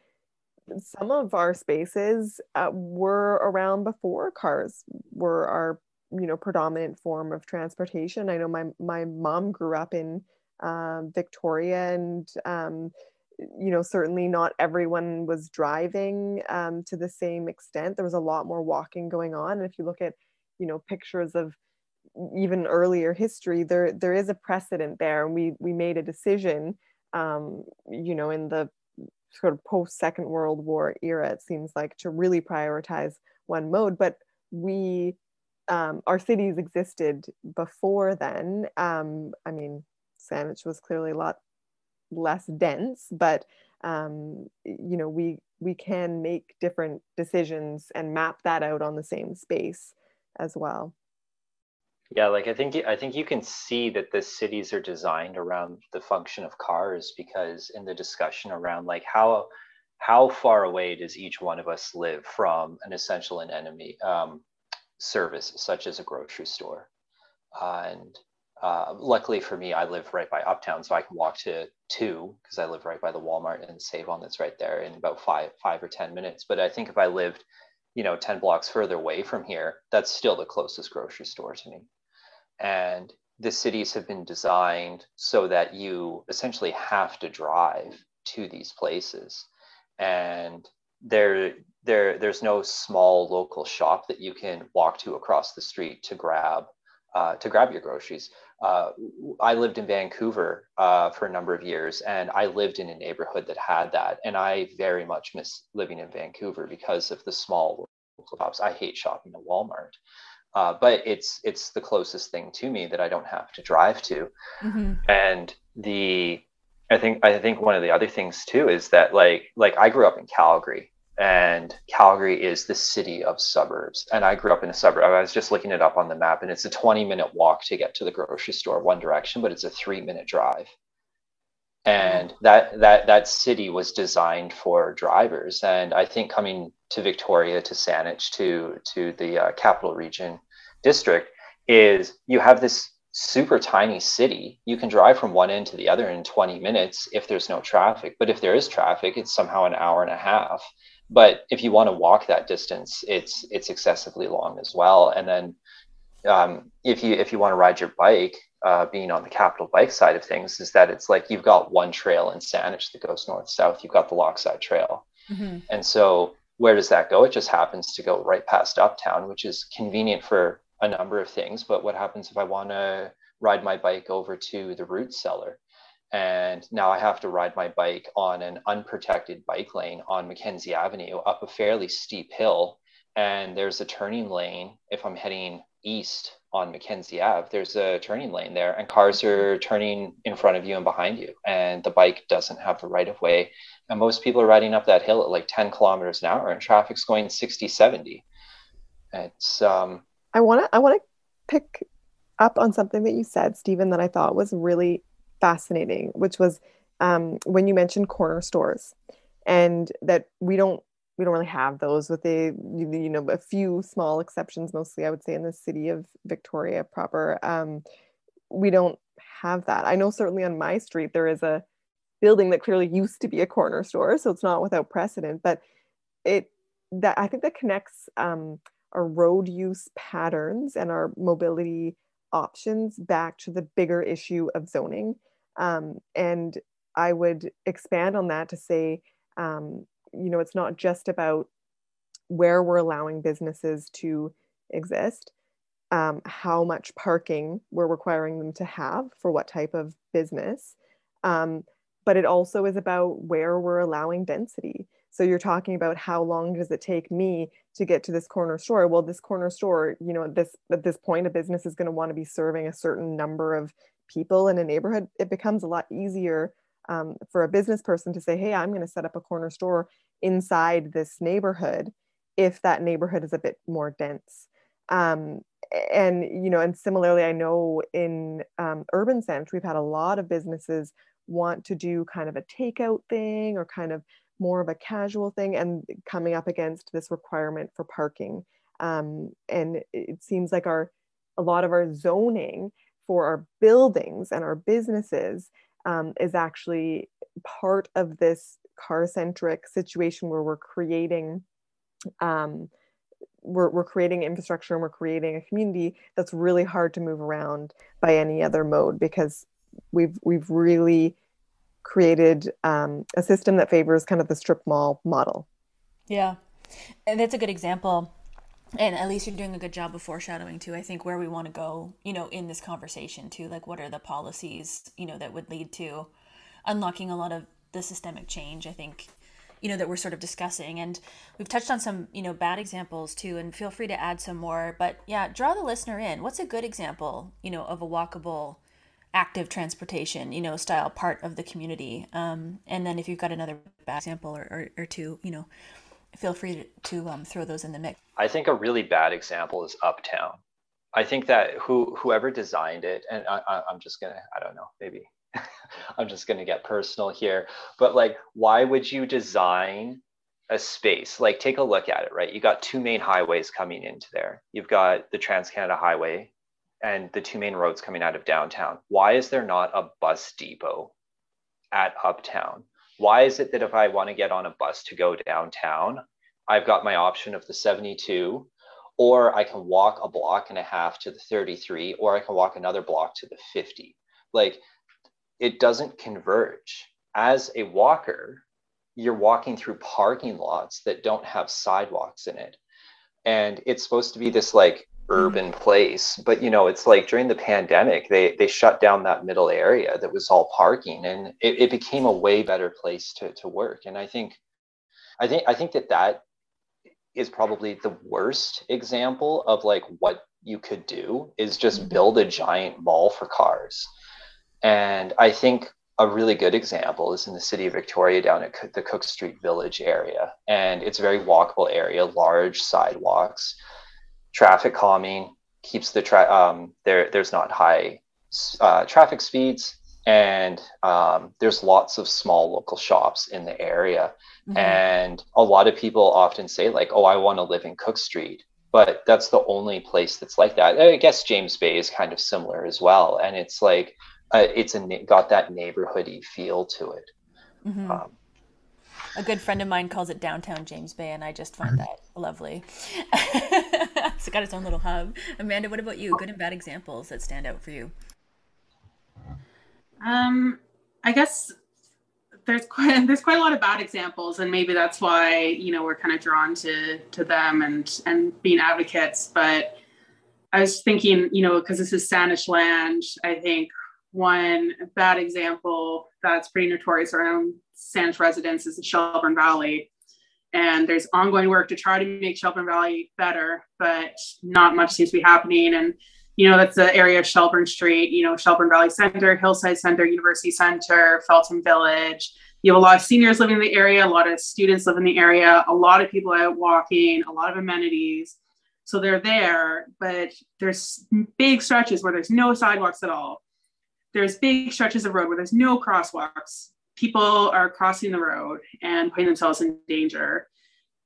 some of our spaces uh, were around before cars were our you know predominant form of transportation. I know my my mom grew up in um, Victoria, and um, you know certainly not everyone was driving um, to the same extent. There was a lot more walking going on, and if you look at you know pictures of even earlier history, there there is a precedent there, and we we made a decision, um, you know, in the sort of post Second World War era, it seems like to really prioritize one mode, but we um, our cities existed before then. Um, I mean, Saanich was clearly a lot less dense, but um, you know, we we can make different decisions and map that out on the same space as well. Yeah, like I think I think you can see that the cities are designed around the function of cars because in the discussion around like how how far away does each one of us live from an essential and enemy um, service such as a grocery store, uh, and uh, luckily for me, I live right by Uptown, so I can walk to two because I live right by the Walmart and Save-On that's right there in about five five or ten minutes. But I think if I lived, you know, ten blocks further away from here, that's still the closest grocery store to me. And the cities have been designed so that you essentially have to drive to these places, and there there there's no small local shop that you can walk to across the street to grab uh, to grab your groceries uh, I lived in Vancouver uh, for a number of years, and I lived in a neighborhood that had that. And I very much miss living in Vancouver because of the small local shops. I hate shopping at Walmart, uh, but it's it's the closest thing to me that I don't have to drive to. Mm-hmm. And the I think I think one of the other things too is that like like I grew up in Calgary, and Calgary is the city of suburbs. And I grew up in a suburb. I was just looking it up on the map, and it's a 20 minute walk to get to the grocery store one direction, but it's a three minute drive. And that that that city was designed for drivers. And I think coming to Victoria, to Saanich, to to the uh, capital region district, is you have this super tiny city. You can drive from one end to the other in 20 minutes if there's no traffic. But if there is traffic, it's somehow an hour and a half but if you want to walk that distance it's it's excessively long as well and then um, if you if you want to ride your bike uh, being on the capital bike side of things is that it's like you've got one trail in Saanich that goes north south you've got the lochside trail. Mm-hmm. and so where does that go? It just happens to go right past uptown which is convenient for a number of things. But what happens if i want to ride my bike over to the root cellar? And now I have to ride my bike on an unprotected bike lane on Mackenzie Avenue up a fairly steep hill. And there's a turning lane if I'm heading east on Mackenzie Ave. There's a turning lane there, and cars are turning in front of you and behind you, and the bike doesn't have the right of way. And most people are riding up that hill at like 10 kilometers an hour, and traffic's going 60, 70. It's um. I want to I want to pick up on something that you said, Stephen, that I thought was really fascinating, which was um, when you mentioned corner stores, and that we don't we don't really have those with a you, know a few small exceptions, mostly I would say in the city of Victoria proper. Um, we don't have that. I know certainly on my street there is a building that clearly used to be a corner store, so it's not without precedent, but it that I think that connects um, our road use patterns and our mobility options back to the bigger issue of zoning um, and I would expand on that to say, um, you know, it's not just about where we're allowing businesses to exist, um, how much parking we're requiring them to have for what type of business, um, but it also is about where we're allowing density. So you're talking about how long does it take me to get to this corner store? Well, this corner store, you know, at this at this point, a business is going to want to be serving a certain number of people in a neighborhood, it becomes a lot easier um, for a business person to say, hey, I'm going to set up a corner store inside this neighborhood if that neighborhood is a bit more dense. Um, and you know, and similarly, I know in um, urban centers, we've had a lot of businesses want to do kind of a takeout thing or kind of more of a casual thing, and coming up against this requirement for parking. Um, and it seems like our a lot of our zoning for our buildings and our businesses um, is actually part of this car centric situation where we're creating um, we're, we're creating infrastructure and we're creating a community that's really hard to move around by any other mode because we've we've really created um, a system that favors kind of the strip mall model. Yeah. And that's a good example and at least you're doing a good job of foreshadowing too i think where we want to go you know in this conversation too like what are the policies you know that would lead to unlocking a lot of the systemic change i think you know that we're sort of discussing. And we've touched on some you know bad examples too and feel free to add some more. But yeah draw the listener in. What's a good example you know of a walkable active transportation you know style part of the community? Um, and then if you've got another bad example or, or, or two you know feel free to, um, throw those in the mix. I think a really bad example is Uptown. I think that who whoever designed it, and I, I'm just gonna, I don't know, maybe I'm just gonna get personal here, but like, why would you design a space? Like, take a look at it, right? You got two main highways coming into there. You've got the Trans Canada Highway and the two main roads coming out of downtown. Why is there not a bus depot at Uptown? Why is it that if I want to get on a bus to go downtown, I've got my option of the 72, or I can walk a block and a half to the 33, or I can walk another block to the 50? Like it doesn't converge. As a walker, you're walking through parking lots that don't have sidewalks in it. And it's supposed to be this like urban place. But you know it's like during the pandemic they they shut down that middle area that was all parking and it, it became a way better place to, to work. And i think i think i think that that is probably the worst example of like what you could do is just mm-hmm. build a giant mall for cars. And i think a really good example is in the city of victoria down at the cook street village area. And it's a very walkable area large sidewalks traffic calming keeps the tra- um, there there's not high uh, traffic speeds and um, there's lots of small local shops in the area mm-hmm. and a lot of people often say like oh i want to live in cook street but that's the only place that's like that i guess james bay is kind of similar as well and it's like uh, it's a got that neighborhoody feel to it mm-hmm. um, a good friend of mine calls it downtown James Bay, and I just find mm-hmm. that lovely. it's got its own little hub. Amanda, what about you? Good and bad examples that stand out for you? Um, I guess there's quite there's quite a lot of bad examples, and maybe that's why you know we're kind of drawn to to them and and being advocates. But I was thinking, you know, because this is Saanich land, I think one bad example that's pretty notorious around Saanich residents is Shelbourne Valley. And there's ongoing work to try to make Shelbourne Valley better, but not much seems to be happening. And, you know, that's the area of Shelbourne Street, you know, Shelbourne Valley Center, Hillside Center, University Center, Feltham Village. You have a lot of seniors living in the area, a lot of students live in the area, a lot of people out walking, a lot of amenities. So they're there, but there's big stretches where there's no sidewalks at all. There's big stretches of road where there's no crosswalks. People are crossing the road and putting themselves in danger.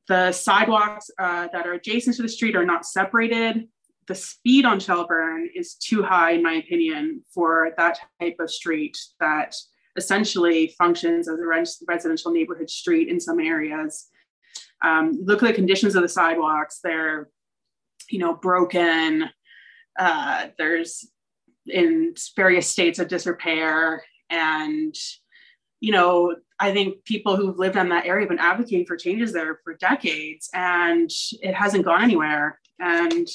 The sidewalks uh, that are adjacent to the street are not separated. The speed on Shelbourne is too high, in my opinion, for that type of street that essentially functions as a residential neighborhood street in some areas. Um, look at the conditions of the sidewalks. They're you know, broken. Uh, there's in various states of disrepair. And, you know, I think people who've lived in that area have been advocating for changes there for decades and it hasn't gone anywhere. And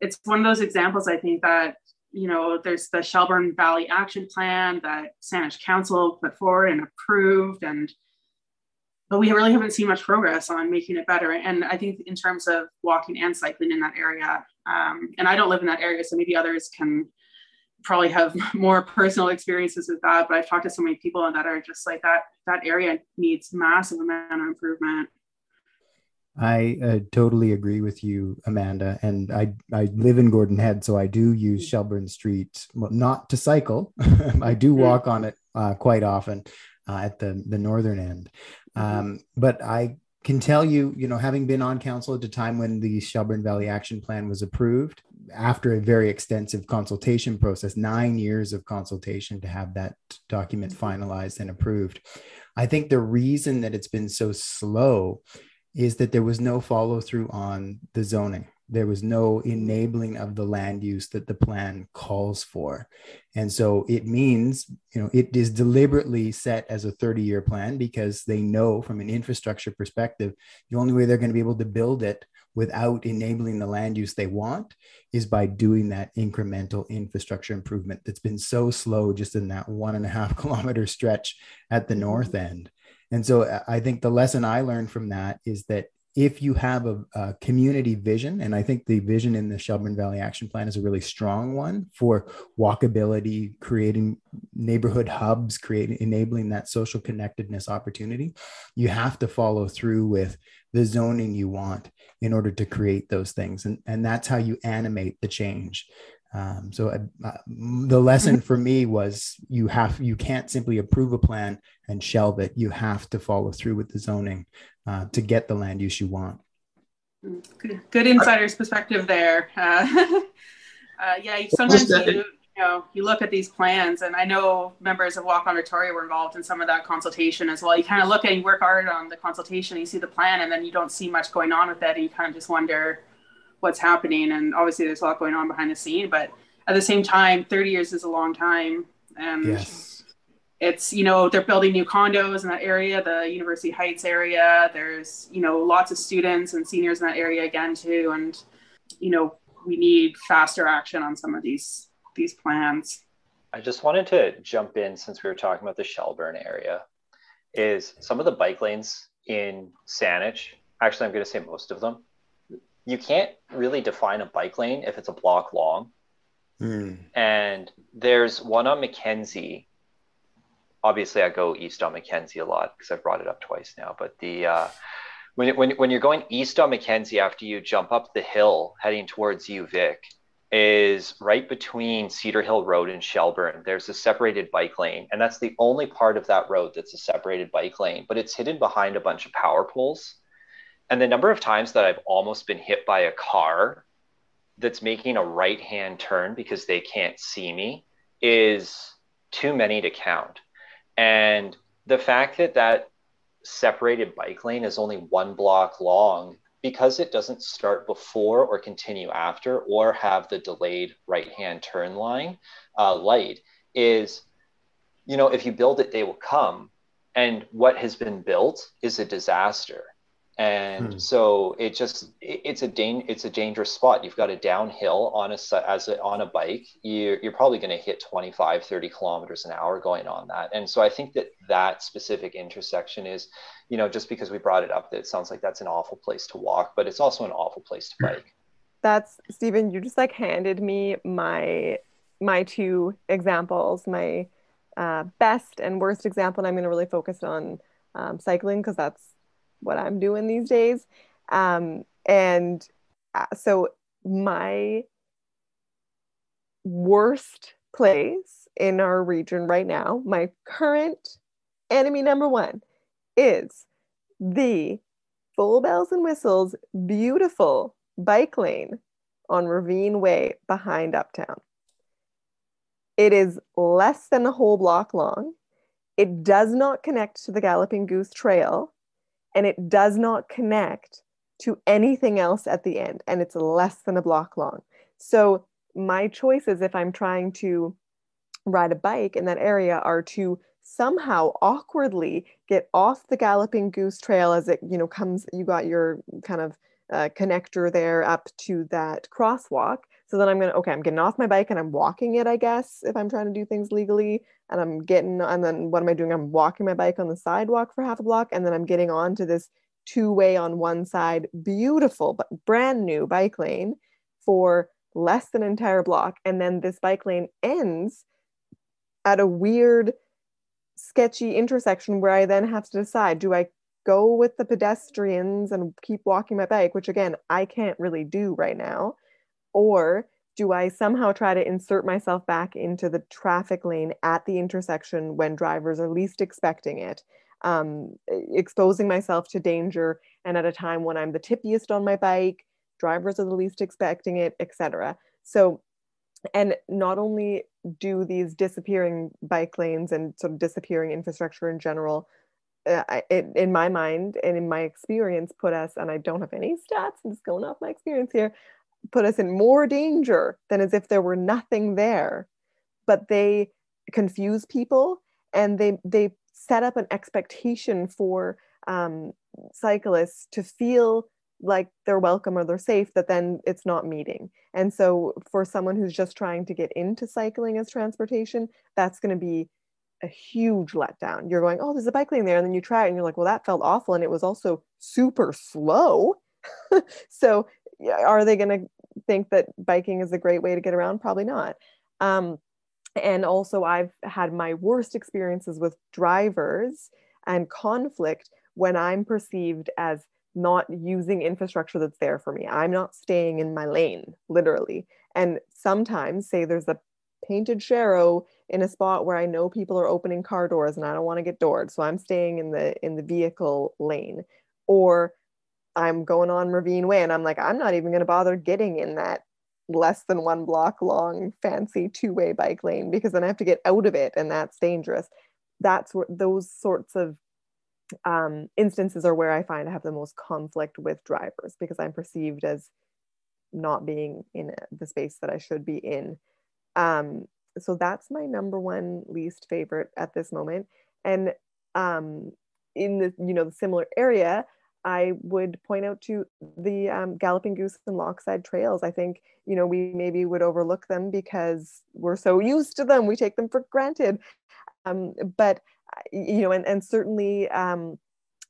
it's one of those examples, I think, that, you know, there's the Shelbourne Valley Action Plan that Saanich Council put forward and approved. And but we really haven't seen much progress on making it better. And I think in terms of walking and cycling in that area, um, and I don't live in that area, so maybe others can probably have more personal experiences with that. But I've talked to so many people and that are just like that. That area needs massive amount of improvement. I uh, totally agree with you, Amanda. And I, I live in Gordon Head, so I do use Shelbourne Street, well, not to cycle. I do mm-hmm. walk on it uh, quite often uh, at the, the northern end. Um, but I can tell you, you know, having been on council at the time when the Shelbourne Valley Action Plan was approved, after a very extensive consultation process, nine years of consultation to have that document mm-hmm. finalized and approved. I think the reason that it's been so slow is that there was no follow through on the zoning there was no enabling of the land use that the plan calls for. And so it means you know it is deliberately set as a 30 year plan because they know from an infrastructure perspective the only way they're going to be able to build it without enabling the land use they want is by doing that incremental infrastructure improvement that's been so slow just in that one and a half kilometer stretch at the mm-hmm. north end. And so uh, i think the lesson i learned from that is that if you have a, a, community vision, and I think the vision in the Shelbourne Valley Action Plan is a really strong one for walkability, creating neighborhood hubs, creating enabling that social connectedness opportunity, you have to follow through with the zoning you want in order to create those things, and and that's how you animate the change. Um, so uh, uh, the lesson for me was you have you can't simply approve a plan and shelve it. You have to follow through with the zoning uh, to get the land use you want. Good, good insider's perspective there. Uh, uh yeah, sometimes you, you know you look at these plans, and I know members of Walk on Victoria were involved in some of that consultation as well. You kind of look and you work hard on the consultation, you see the plan, and then you don't see much going on with it, and you kind of just wonder what's happening. And obviously, there's a lot going on behind the scene, but at the same time, 30 years is a long time. And yes. it's, you know, they're building new condos in that area, the University Heights area. There's, you know, lots of students and seniors in that area again, too. And, you know, we need faster action on some of these these plans. I just wanted to jump in since we were talking about the Shelbourne area. Is some of the bike lanes in Saanich, actually, I'm going to say most of them, you can't really define a bike lane if it's a block long. Mm. And there's one on Mackenzie. Obviously, I go east on Mackenzie a lot because I've brought it up twice now. But the uh, when, when, when you're going east on Mackenzie after you jump up the hill heading towards UVic is right between Cedar Hill Road and Shelbourne. There's a separated bike lane, and that's the only part of that road that's a separated bike lane, but it's hidden behind a bunch of power poles. And the number of times that I've almost been hit by a car that's making a right hand turn because they can't see me is too many to count. And the fact that that separated bike lane is only one block long because it doesn't start before or continue after or have the delayed right hand turn line uh, light is you know if you build it they will come and what has been built is a disaster and Hmm. so it just it- it's a dan- it's a dangerous spot. You've got a downhill on a as a, on a bike. You're, you're probably going to hit 25 30 kilometers an hour going on that. And so i think that that specific intersection is you know just because we brought it up that it sounds like that's an awful place to walk but it's also an awful place to bike. That's Stephen, you just like handed me my my two examples, my uh, best and worst example, and I'm going to really focus on um, cycling because that's what I'm doing these days. Um, and uh, so my worst place in our region right now, my current enemy number one is the full bells and whistles, beautiful bike lane on Ravine Way behind Uptown. It is less than a whole block long. It does not connect to the Galloping Goose Trail, and it does not connect to anything else at the end. And it's less than a block long. So, my choices, if I'm trying to ride a bike in that area, are to somehow awkwardly get off the Galloping Goose Trail as it, you know, comes. You got your kind of uh, connector there up to that crosswalk. So then I'm gonna okay, I'm getting off my bike and I'm walking it, I guess, if I'm trying to do things legally. And I'm getting, and then what am I doing? I'm walking my bike on the sidewalk for half a block, and then I'm getting onto this two-way on one side, beautiful but brand new bike lane for less than an entire block. And then this bike lane ends at a weird, sketchy intersection where I then have to decide: do I go with the pedestrians and keep walking my bike, which again, I can't really do right now? Or do I somehow try to insert myself back into the traffic lane at the intersection when drivers are least expecting it, um, exposing myself to danger and at a time when I'm the tippiest on my bike, drivers are the least expecting it, etc. So, and not only do these disappearing bike lanes and sort of disappearing infrastructure in general uh, in my mind and in my experience put us and i don't have any stats i'm just going off my experience here put us in more danger than as if there were nothing there but they confuse people and they they set up an expectation for um, cyclists to feel like they're welcome or they're safe that then it's not meeting and so for someone who's just trying to get into cycling as transportation that's going to be a huge letdown. You're going, oh, there's a bike lane there. And then you try it and you're like, well, that felt awful. And it was also super slow. so are they going to think that biking is a great way to get around? Probably not. Um, and also, I've had my worst experiences with drivers and conflict when I'm perceived as not using infrastructure that's there for me. I'm not staying in my lane, literally. And sometimes, say there's a painted sharrow in a spot where I know people are opening car doors and I don't want to get doored. So I'm staying in the in the vehicle lane. Or I'm going on Ravine Way and I'm like, I'm not even going to bother getting in that less than one block long fancy two-way bike lane because then I have to get out of it and that's dangerous. That's where those sorts of um, instances are where I find I have the most conflict with drivers because I'm perceived as not being in the space that I should be in. Um, so that's my number one least favorite at this moment. And um, in the you know the similar area, I would point out to the um, Galloping Goose and Lochside trails. I think you know we maybe would overlook them because we're so used to them, we take them for granted. Um, but you know, and and certainly. Um,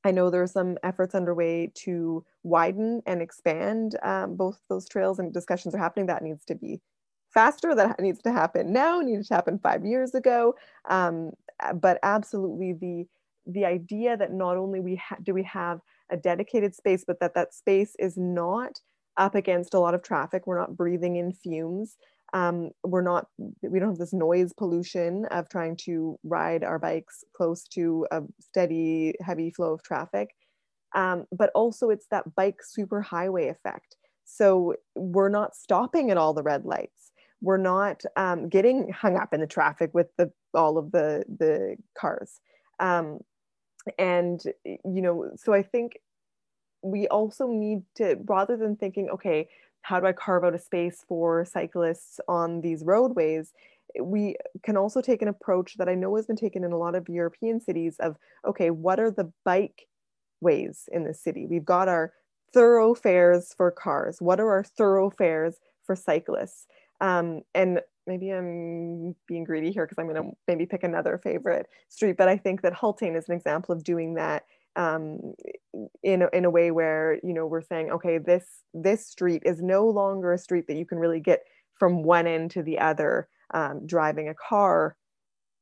I know there are some efforts underway to widen and expand um, both those trails, and discussions are happening. That needs to be faster. That needs to happen now. Needed to happen five years ago. Um, but absolutely, the the idea that not only we ha- do we have a dedicated space, but that that space is not up against a lot of traffic. We're not breathing in fumes. Um, we're not. We don't have this noise pollution of trying to ride our bikes close to a steady, heavy flow of traffic. Um, but also, it's that bike superhighway effect. So we're not stopping at all the red lights we're not um, getting hung up in the traffic with the all of the the cars um, and you know so i think we also need to rather than thinking okay how do i carve out a space for cyclists on these roadways we can also take an approach that i know has been taken in a lot of european cities of okay what are the bike ways in the city. We've got our thoroughfares for cars. What are our thoroughfares for cyclists? Um, and maybe I'm being greedy here because I'm going to maybe pick another favorite street, but I think that Haultain is an example of doing that um, in a, in a way where you know we're saying, okay, this this street is no longer a street that you can really get from one end to the other um, driving a car,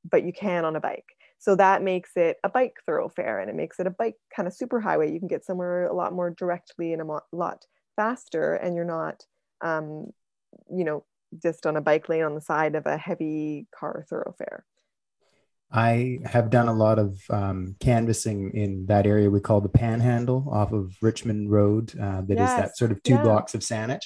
but you can on a bike. So that makes it a bike thoroughfare and it makes it a bike kind of super highway. You can get somewhere a lot more directly and a lot faster, and you're not, um, you know, just on a bike lane on the side of a heavy car thoroughfare. I have done a lot of um, canvassing in that area we call the Panhandle off of Richmond Road. Uh, that yes. is that sort of two yeah. blocks of Saanich.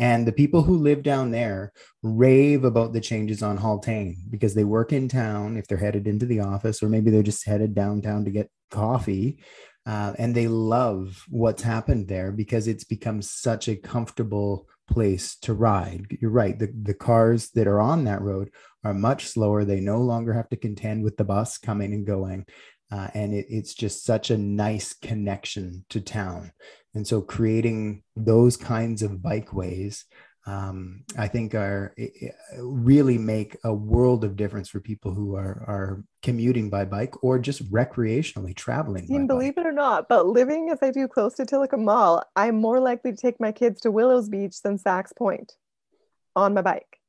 And the people who live down there rave about the changes on Haultain because they work in town if they're headed into the office, or maybe they're just headed downtown to get coffee. Uh, and they love what's happened there because it's become such a comfortable place to ride. You're right. The, the cars that are on that road are much slower. They no longer have to contend with the bus coming and going. Uh, and it, it's just such a nice connection to town. And so creating those kinds of bikeways um, I think are really make a world of difference for people who are are commuting by bike or just recreationally traveling. I mean, believe bike. it or not, but living as I do close to Tillicum Mall, I'm more likely to take my kids to Willows Beach than Saxe Point on my bike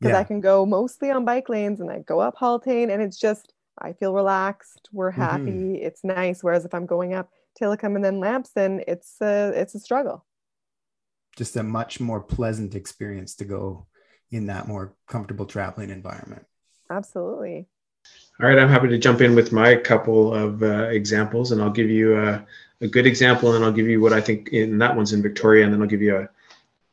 because yeah. I can go mostly on bike lanes and I go up Haultain and it's just I feel relaxed. We're mm-hmm. happy. Mm-hmm. It's nice. Whereas if I'm going up Tillicum and then Lampson, it's a it's a struggle just a much more pleasant experience to go in that more comfortable traveling environment. Absolutely. All right, I'm happy to jump in with my couple of uh, examples, and I'll give you a, a, good example, and I'll give you what I think in that one's in Victoria, and then I'll give you a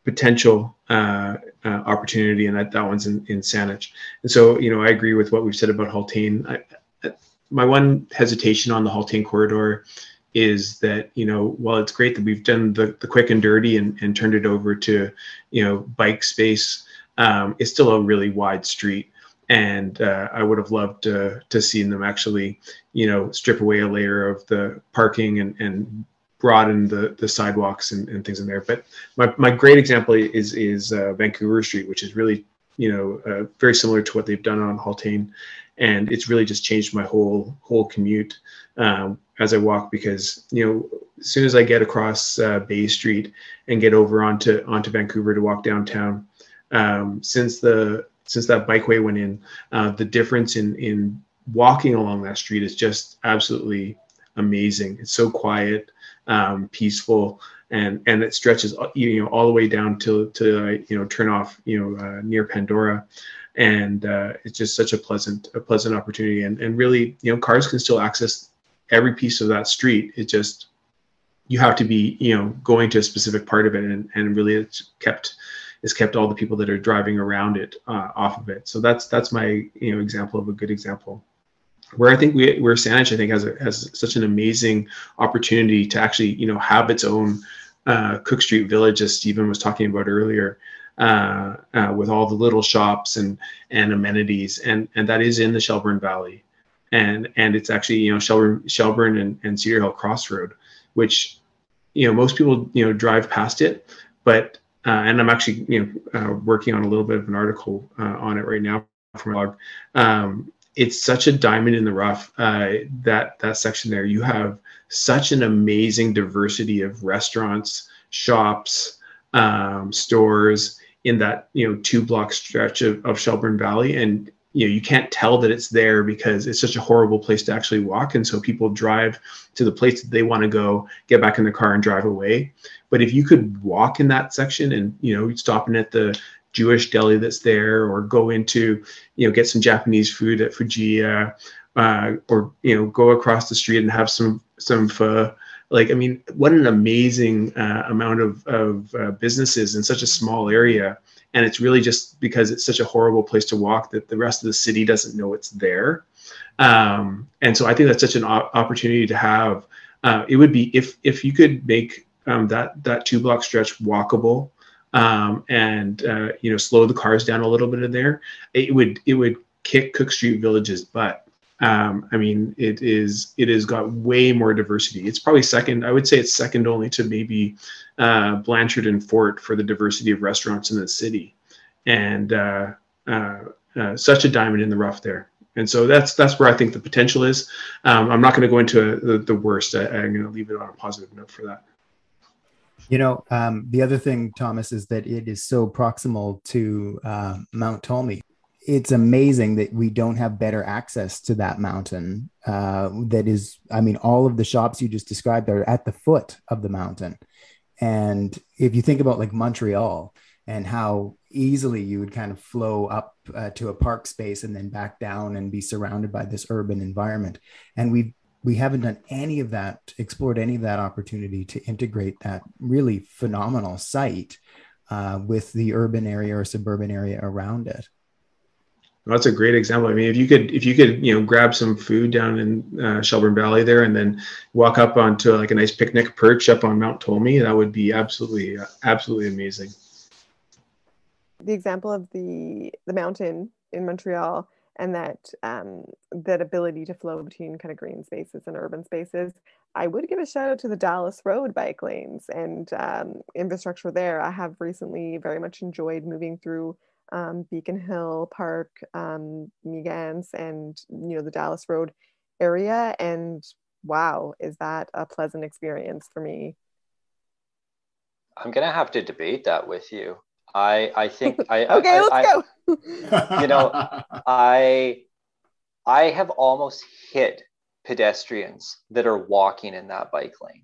potential uh, uh, opportunity, and that, that one's in, in Saanich. And so, you know, I agree with what we've said about Haultain. I, my one hesitation on the Haultain corridor is that you know while it's great that we've done the, the quick and dirty and, and turned it over to you know bike space um, it's still a really wide street. And uh, i would have loved to to see them actually you know strip away a layer of the parking and and broaden the the sidewalks and, and things in there. But my, my great example is is uh, vancouver street which is really you know uh, very similar to what they've done on Haultain and it's really just changed my whole whole commute um, as I walk because you know as soon as I get across uh, Bay Street and get over onto onto Vancouver to walk downtown, um, since the since that bikeway went in, uh, the difference in in walking along that street is just absolutely amazing. It's so quiet, um, peaceful, and and it stretches you know all the way down to to you know turn off you know uh, near Pandora and uh, it's just such a pleasant a pleasant opportunity and, and really you know cars can still access every piece of that street it just you have to be you know going to a specific part of it and, and really it's kept it's kept all the people that are driving around it uh, off of it. So that's that's my you know example of a good example. Where I think we where Saanich I think has a, has such an amazing opportunity to actually you know have its own uh, Cook Street Village as Stephen was talking about earlier uh, uh, with all the little shops and and amenities, and and that is in the Shelbourne Valley, and and it's actually you know Shelbourne Shelbourne and, and Cedar Hill Crossroad, which you know most people you know drive past it, but uh, and I'm actually you know uh, working on a little bit of an article uh, on it right now from blog. Um, it's such a diamond in the rough uh, that that section there. You have such an amazing diversity of restaurants, shops, um, stores in that you know two block stretch of, of Shelbourne Valley, and you know you can't tell that it's there because it's such a horrible place to actually walk, and so people drive to the place that they want to go, get back in the car, and drive away. But if you could walk in that section and you know stopping at the Jewish deli that's there, or go into you know get some Japanese food at Fujiya, uh, or you know go across the street and have some some pho like i mean what an amazing uh, amount of, of uh, businesses in such a small area and it's really just because it's such a horrible place to walk that the rest of the city doesn't know it's there. Um, and so i think that's such an opportunity to have uh, it would be if if you could make um, that that two block stretch walkable um, and uh, you know slow the cars down a little bit in there it would it would kick cook street village's butt um, I mean, it is it has got way more diversity. It's probably second. I would say it's second only to maybe uh, Blanchard and Fort for the diversity of restaurants in the city, and uh, uh, uh such a diamond in the rough there. And so that's that's where I think the potential is. Um, I'm not going to go into the, the worst. I, I'm going to leave it on a positive note for that. You know, um, the other thing, Thomas, is that it is so proximal to uh, Mount Tolmie it's amazing that we don't have better access to that mountain. Uh, that is, I mean, all of the shops you just described are at the foot of the mountain. And if you think about like Montreal and how easily you would kind of flow up uh, to a park space and then back down and be surrounded by this urban environment, and we we haven't done any of that, explored any of that opportunity to integrate that really phenomenal site uh, with the urban area or suburban area around it. That's a great example. I mean, if you could, if you could, you know, grab some food down in uh, Shelbourne Valley there, and then walk up onto like a nice picnic perch up on Mount Tolmie, that would be absolutely, absolutely amazing. The example of the the mountain in Montreal and that um, that ability to flow between kind of green spaces and urban spaces. I would give a shout out to the Dallas Road bike lanes and um, infrastructure there. I have recently very much enjoyed moving through um, Beacon Hill Park, um, Megans, and you know the Dallas Road area. And wow, is that a pleasant experience for me? I'm gonna have to debate that with you. I I think I okay. I, let's I, go. you know, I I have almost hit pedestrians that are walking in that bike lane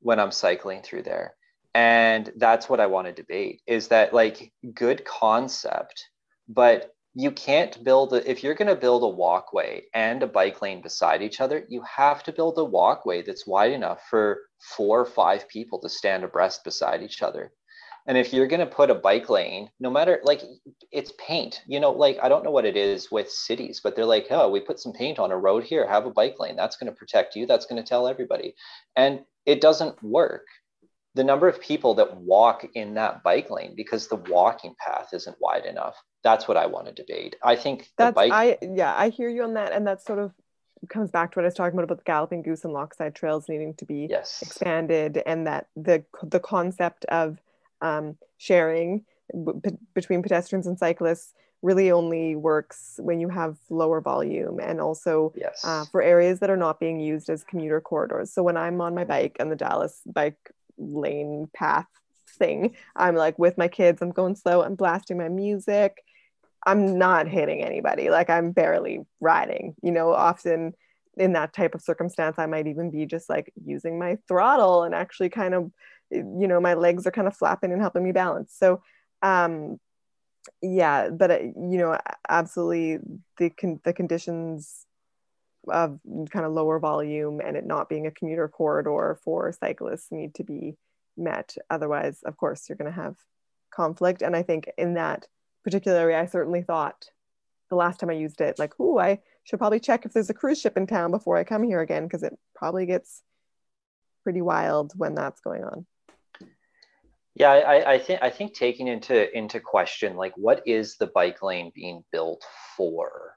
when I'm cycling through there and that's what i want to debate is that like good concept but you can't build a, if you're going to build a walkway and a bike lane beside each other you have to build a walkway that's wide enough for four or five people to stand abreast beside each other. And if you're going to put a bike lane no matter like it's paint you know like i don't know what it is with cities but they're like oh we put some paint on a road here have a bike lane that's going to protect you that's going to tell everybody. And it doesn't work the number of people that walk in that bike lane because the walking path isn't wide enough that's what i want to debate i think that's bike- i yeah i hear you on that and that sort of comes back to what i was talking about about the galloping goose and Lochside trails needing to be yes. expanded and that the the concept of um, sharing b- between pedestrians and cyclists really only works when you have lower volume and also yes. uh, for areas that are not being used as commuter corridors so when i'm on my bike on the dallas bike lane path thing. I'm like with my kids, I'm going slow, I'm blasting my music. I'm not hitting anybody. Like I'm barely riding. You know, often in that type of circumstance, I might even be just like using my throttle and actually kind of, you know, my legs are kind of flapping and helping me balance. So, um, yeah, but uh, you know, absolutely the con- the conditions of kind of lower volume and it not being a commuter corridor for cyclists need to be met. Otherwise, of course, you're going to have conflict. And I think in that particular area, I certainly thought the last time I used it, like, oh, I should probably check if there's a cruise ship in town before I come here again, because it probably gets pretty wild when that's going on. Yeah, I, I think I think taking into into question like what is the bike lane being built for?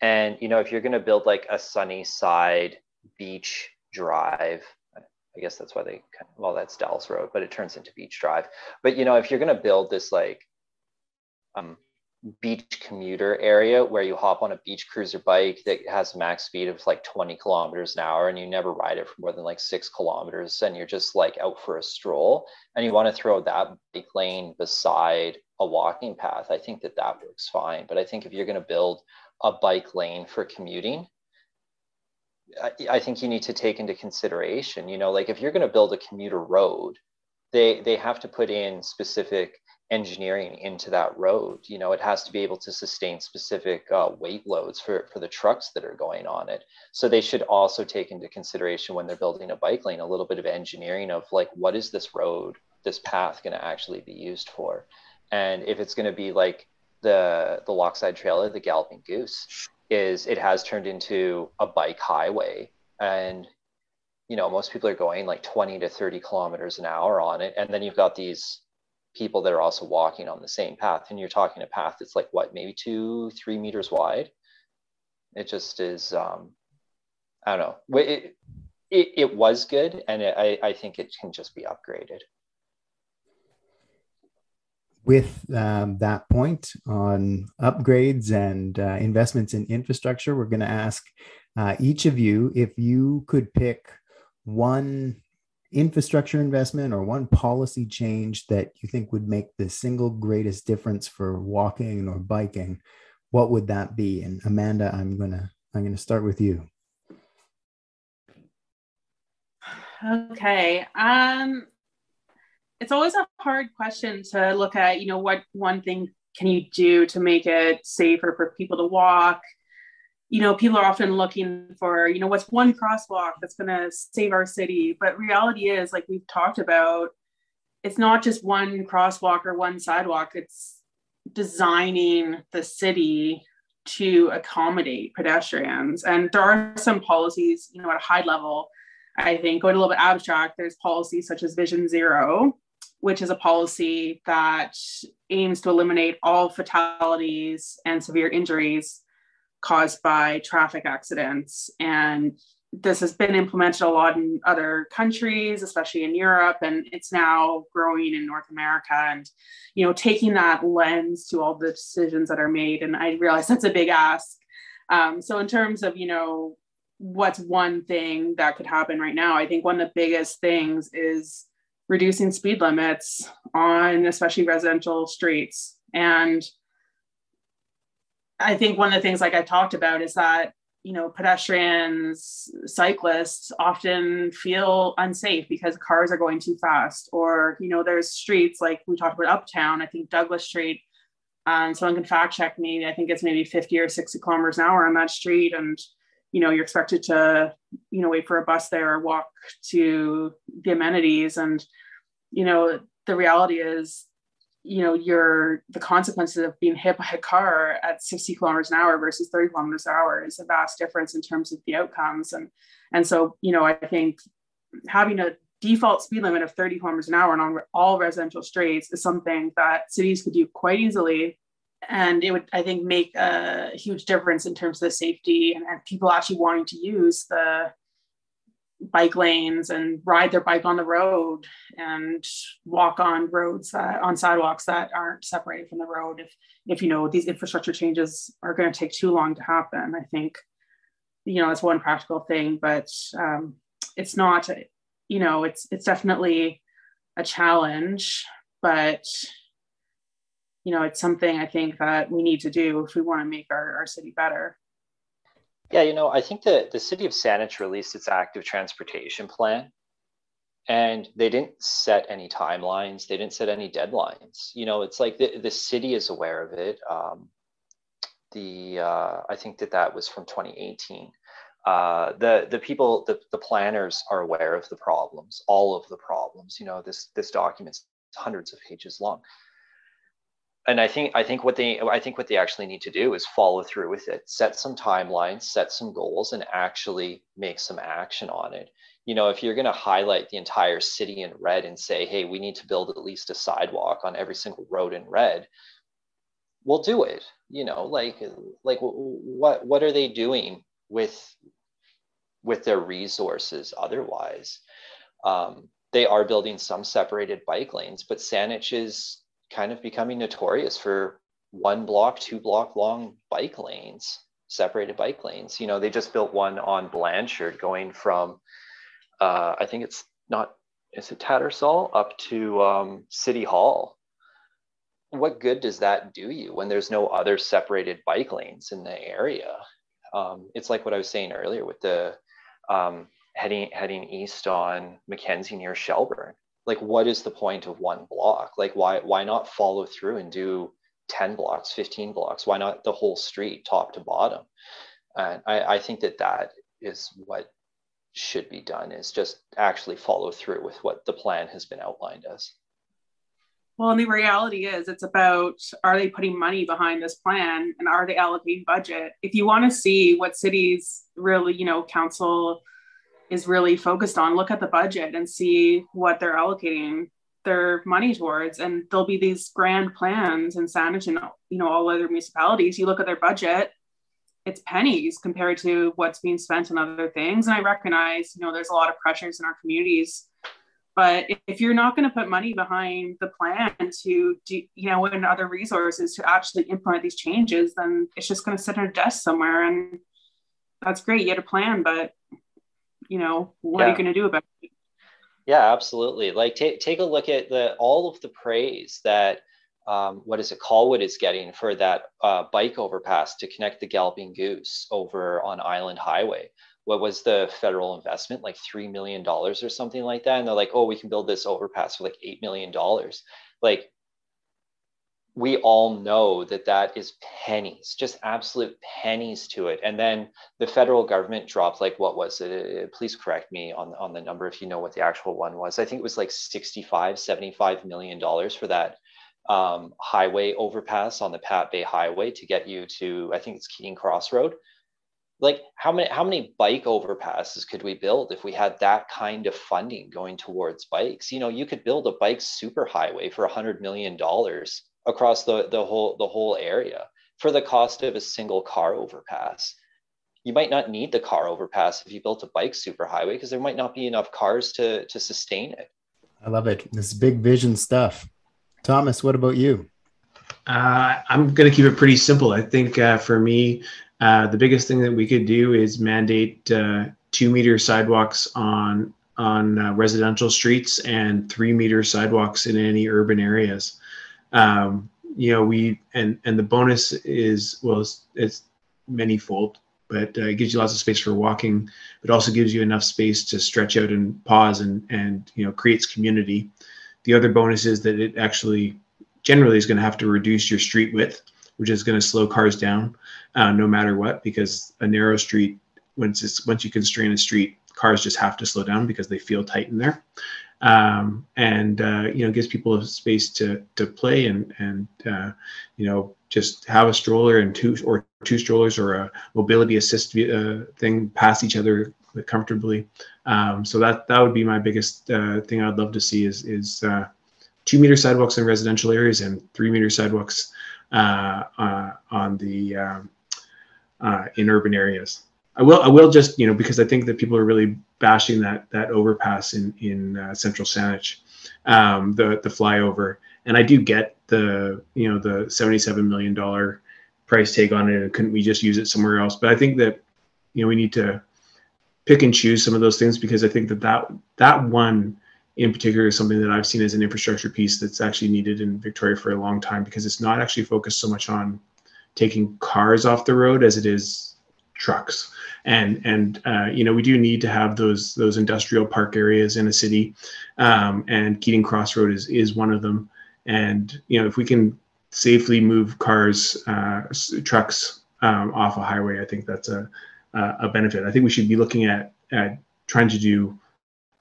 And you know, if you're going to build like a sunny side beach drive, I guess that's why they well, that's Dallas Road, but it turns into Beach Drive. But you know, if you're going to build this like um, beach commuter area where you hop on a beach cruiser bike that has max speed of like 20 kilometers an hour and you never ride it for more than like six kilometers and you're just like out for a stroll and you want to throw that bike lane beside a walking path i think that that works fine but i think if you're going to build a bike lane for commuting I, I think you need to take into consideration you know like if you're going to build a commuter road they they have to put in specific engineering into that road. You know it has to be able to sustain specific uh, weight loads for for the trucks that are going on it. So they should also take into consideration when they're building a bike lane a little bit of engineering of like what is this road this path going to actually be used for? And if it's going to be like the the Lochside Trail, the Galloping Goose, is it has turned into a bike highway, and you know most people are going like 20 to 30 kilometers an hour on it, and then you've got these people that are also walking on the same path, and you're talking a path that's like what maybe two three meters wide. It just is. Um, I don't know. It, it, it was good, and it, I I think it can just be upgraded. With um, that point on upgrades and uh, investments in infrastructure, we're going to ask uh, each of you if you could pick one infrastructure investment or one policy change that you think would make the single greatest difference for walking or biking what would that be? And amanda i'm gonna i'm gonna start with you. Okay um it's always a hard question to look at you know what one thing can you do to make it safer for people to walk you know, people are often looking for, you know, what's one crosswalk that's going to save our city. But reality is, like we've talked about, it's not just one crosswalk or one sidewalk, it's designing the city to accommodate pedestrians. And there are some policies, you know, at a high level, I think, going a little bit abstract, there's policies such as Vision Zero, which is a policy that aims to eliminate all fatalities and severe injuries caused by traffic accidents. And this has been implemented a lot in other countries, especially in Europe, and it's now growing in North America. And, you know, taking that lens to all the decisions that are made. And I realize that's a big ask. Um, so, in terms of, you know, what's one thing that could happen right now, I think one of the biggest things is reducing speed limits on especially residential streets. And I think one of the things like I talked about is that you know pedestrians cyclists often feel unsafe because cars are going too fast. Or you know there's streets like we talked about uptown i think douglas street um, someone can fact check me. I think it's maybe 50 or 60 kilometers an hour on that street. And you know you're expected to you know wait for a bus there or walk to the amenities. And you know the reality is you know your the consequences of being hit by a car at 60 kilometers an hour versus 30 kilometers an hour is a vast difference in terms of the outcomes. And and so you know i think having a default speed limit of 30 kilometers an hour on all residential streets is something that cities could do quite easily and it would i think make a huge difference in terms of the safety and, and people actually wanting to use the bike lanes and ride their bike on the road and walk on roads on sidewalks that aren't separated from the road if if you know these infrastructure changes are going to take too long to happen i think. You know it's one practical thing but um, it's not you know it's it's definitely a challenge but you know it's something i think that we need to do if we want to make our, our city better yeah, you know, I think that the city of Saanich released its active transportation plan and they didn't set any timelines. They didn't set any deadlines. You know, it's like the, the city is aware of it. Um, the uh, I think that that was from 2018. Uh, the the people the, the planners are aware of the problems, all of the problems. You know, this this document's hundreds of pages long and I think I think what they I think what they actually need to do is follow through with it, set some timelines, set some goals, and actually make some action on it. You know, if you're going to highlight the entire city in red and say, "Hey, we need to build at least a sidewalk on every single road in red," we'll do it. You know, like like what what are they doing with with their resources otherwise? Um, they are building some separated bike lanes, but Saanich is kind of becoming notorious for one block, two block long bike lanes, separated bike lanes. You know, they just built one on Blanchard going from, uh, I think it's not, is it Tattersall up to um, City Hall. What good does that do you when there's no other separated bike lanes in the area? Um, it's like what I was saying earlier with the um, heading heading east on Mackenzie near Shelbourne like what is the point of one block? Like why why not follow through and do 10 blocks 15 blocks? Why not the whole street top to bottom? And i, I think that that is what should be done is just actually follow through with what the plan has been outlined as. Well and the reality is it's about are they putting money behind this plan and are they allocating budget? If you want to see what cities really you know council is really focused on look at the budget and see what they're allocating their money towards and there'll be these grand plans in Saanich and you know all other municipalities you look at their budget it's pennies compared to what's being spent on other things. And I recognize, you know, there's a lot of pressures in our communities. But if you're not going to put money behind the plan to, do, you know, and other resources to actually implement these changes, then it's just going to sit on a desk somewhere. And that's great. You had a plan, but, you know, what yeah. are you going to do about it? Yeah, absolutely. Like take, take a look at the all of the praise that um, what is it Colwood is getting for that uh, bike overpass to connect the Galloping Goose over on Island Highway. What was the federal investment? Like $3 million or something like that. And they're like, oh, we can build this overpass for like $8 million. Like, we all know that that is pennies, just absolute pennies to it. And then the federal government dropped like what was it? Please correct me on on the number if you know what the actual one was. I think it was like 65, 75 million dollars for that um, highway overpass on the Pat Bay Highway to get you to, I think it's Keating Crossroad. Like how many how many bike overpasses could we build if we had that kind of funding going towards bikes? You know, you could build a bike super highway for a hundred million dollars across the, the whole the whole area for the cost of a single car overpass. You might not need the car overpass if you built a bike superhighway because there might not be enough cars to to sustain it. I love it. This big vision stuff. Thomas, what about you? Uh, I'm going to keep it pretty simple. I think uh, for me, uh, the biggest thing that we could do is mandate uh, two meter sidewalks on on uh, residential streets and three meter sidewalks in any urban areas. Um, you know, we and and the bonus is well, it's, it's manyfold, but uh, it gives you lots of space for walking, but also gives you enough space to stretch out and pause and and you know creates community. The other bonus is that it actually generally is going to have to reduce your street width, which is going to slow cars down uh, no matter what, because a narrow street, once it's once you constrain a street, cars just have to slow down because they feel tight in there. Um, and uh, you know gives people a space to to play and and uh, you know just have a stroller and two or two strollers or a mobility assist uh, thing pass each other comfortably. Um, so that that would be my biggest uh, thing I'd love to see is is uh, two meter sidewalks in residential areas and three meter sidewalks uh, on the um, in urban areas. I will I will just you know because I think that people are really bashing that that overpass in in uh, Central Saanich, um, the the flyover, and I do get the you know the seventy seven million dollar price tag on it couldn't we just use it somewhere else? But I think that you know we need to pick and choose some of those things because I think that that that one in particular is something that I've seen as an infrastructure piece that's actually needed in Victoria for a long time because it's not actually focused so much on taking cars off the road as it is trucks and and uh, you know we do need to have those those industrial park areas in a city um, and Keating Crossroad is is one of them and you know if we can safely move cars uh, trucks um, off a highway I think that's a a benefit. I think we should be looking at at trying to do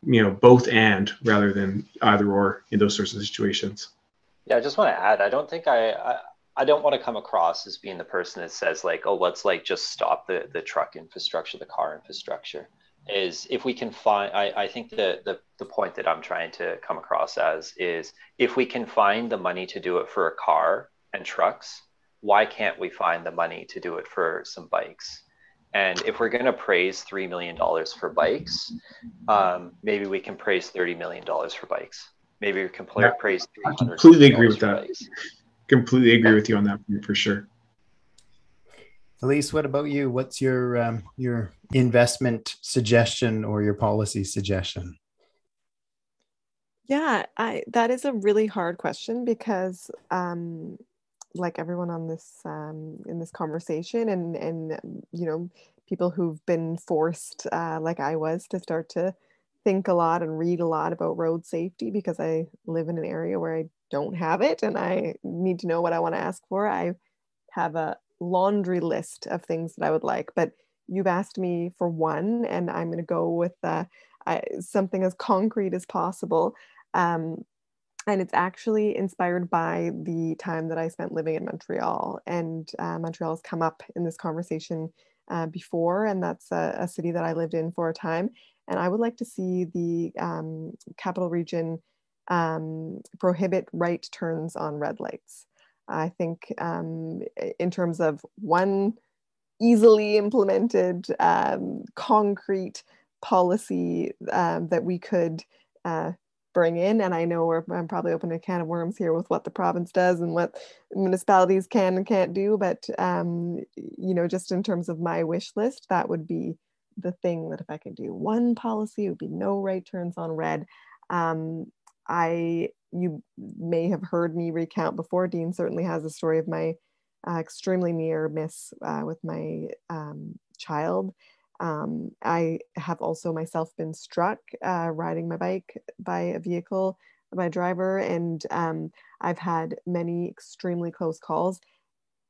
you know both and rather than either or in those sorts of situations. Yeah, I just want to add. I don't think I, I I don't want to come across as being the person that says like, oh, let's like just stop the the truck infrastructure, the car infrastructure. Is if we can find, I, I think the, the the point that I'm trying to come across as is if we can find the money to do it for a car and trucks, why can't we find the money to do it for some bikes? And if we're going to praise $3 million for bikes, um, maybe we can praise $30 million for bikes. Maybe we can play, yeah, praise I completely agree with that. Bikes. Completely agree with you on that for sure. Elise, what about you? What's your um, your investment suggestion or your policy suggestion? Yeah, I that is a really hard question because um, like everyone on this um, in this conversation and and you know people who've been forced uh, like i was to start to think a lot and read a lot about road safety because i live in an area where i don't have it and i need to know what i want to ask for i have a laundry list of things that i would like but you've asked me for one and i'm going to go with uh, I, something as concrete as possible um, and it's actually inspired by the time that I spent living in Montreal. And uh, Montreal has come up in this conversation uh, before, and that's a, a, city that I lived in for a time. And I would like to see the um, capital region um, prohibit right turns on red lights. I think, um, in terms of one easily implemented um, concrete policy um, that we could uh, bring in. And I know we're, I'm probably opening a can of worms here with what the province does and what municipalities can and can't do. But, um, you know, just in terms of my wish list, that would be the thing that if I could do one policy, it would be no right turns on red. Um, I, you may have heard me recount before, Dean certainly has a story of my uh, extremely near miss uh, with my um, child um, I have also myself been struck uh, riding my bike by a vehicle by a driver, and um, I've had many extremely close calls.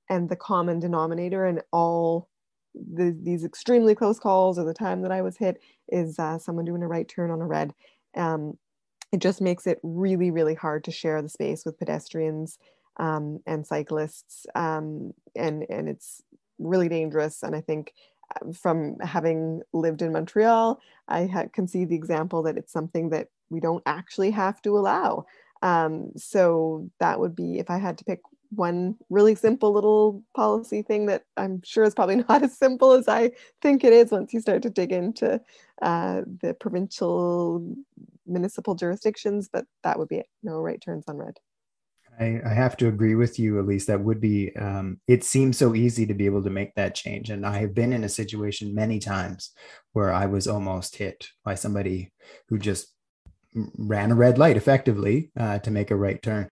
And the common denominator in all the, these extremely close calls or the time that I was hit is uh, someone doing a right turn on a red. Um, it just makes it really, really hard to share the space with pedestrians um, and cyclists, um, and and it's really dangerous. And I think from having lived in Montreal, I ha- can see the example that it's something that we don't actually have to allow. Um, so that would be if I had to pick one really simple little policy thing that I'm sure is probably not as simple as I think it is once you start to dig into uh, the provincial municipal jurisdictions, but that would be it. No right turns on red. I, I, have to agree with you, Elise. That would be, um, it seems so easy to be able to make that change. And I have been in a situation many times where I was almost hit by somebody who just ran a red light effectively uh, to make a right turn.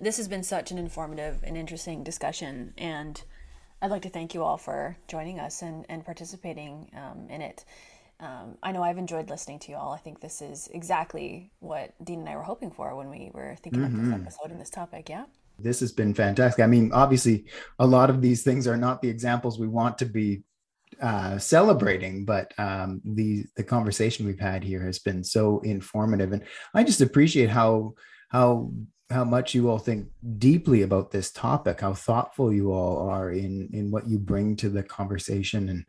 This has been such an informative and interesting discussion. And I'd like to thank you all for joining us and, and participating um, in it. Um, I know I've enjoyed listening to you all. I think this is exactly what Dean and I were hoping for when we were thinking mm-hmm. of this mm-hmm. episode and this topic. Yeah. This has been fantastic. I mean, obviously, a lot of these things are not the examples we want to be uh, celebrating, but um, the the conversation we've had here has been so informative, and I just appreciate how how how much you all think deeply about this topic, how thoughtful you all are in in what you bring to the conversation, and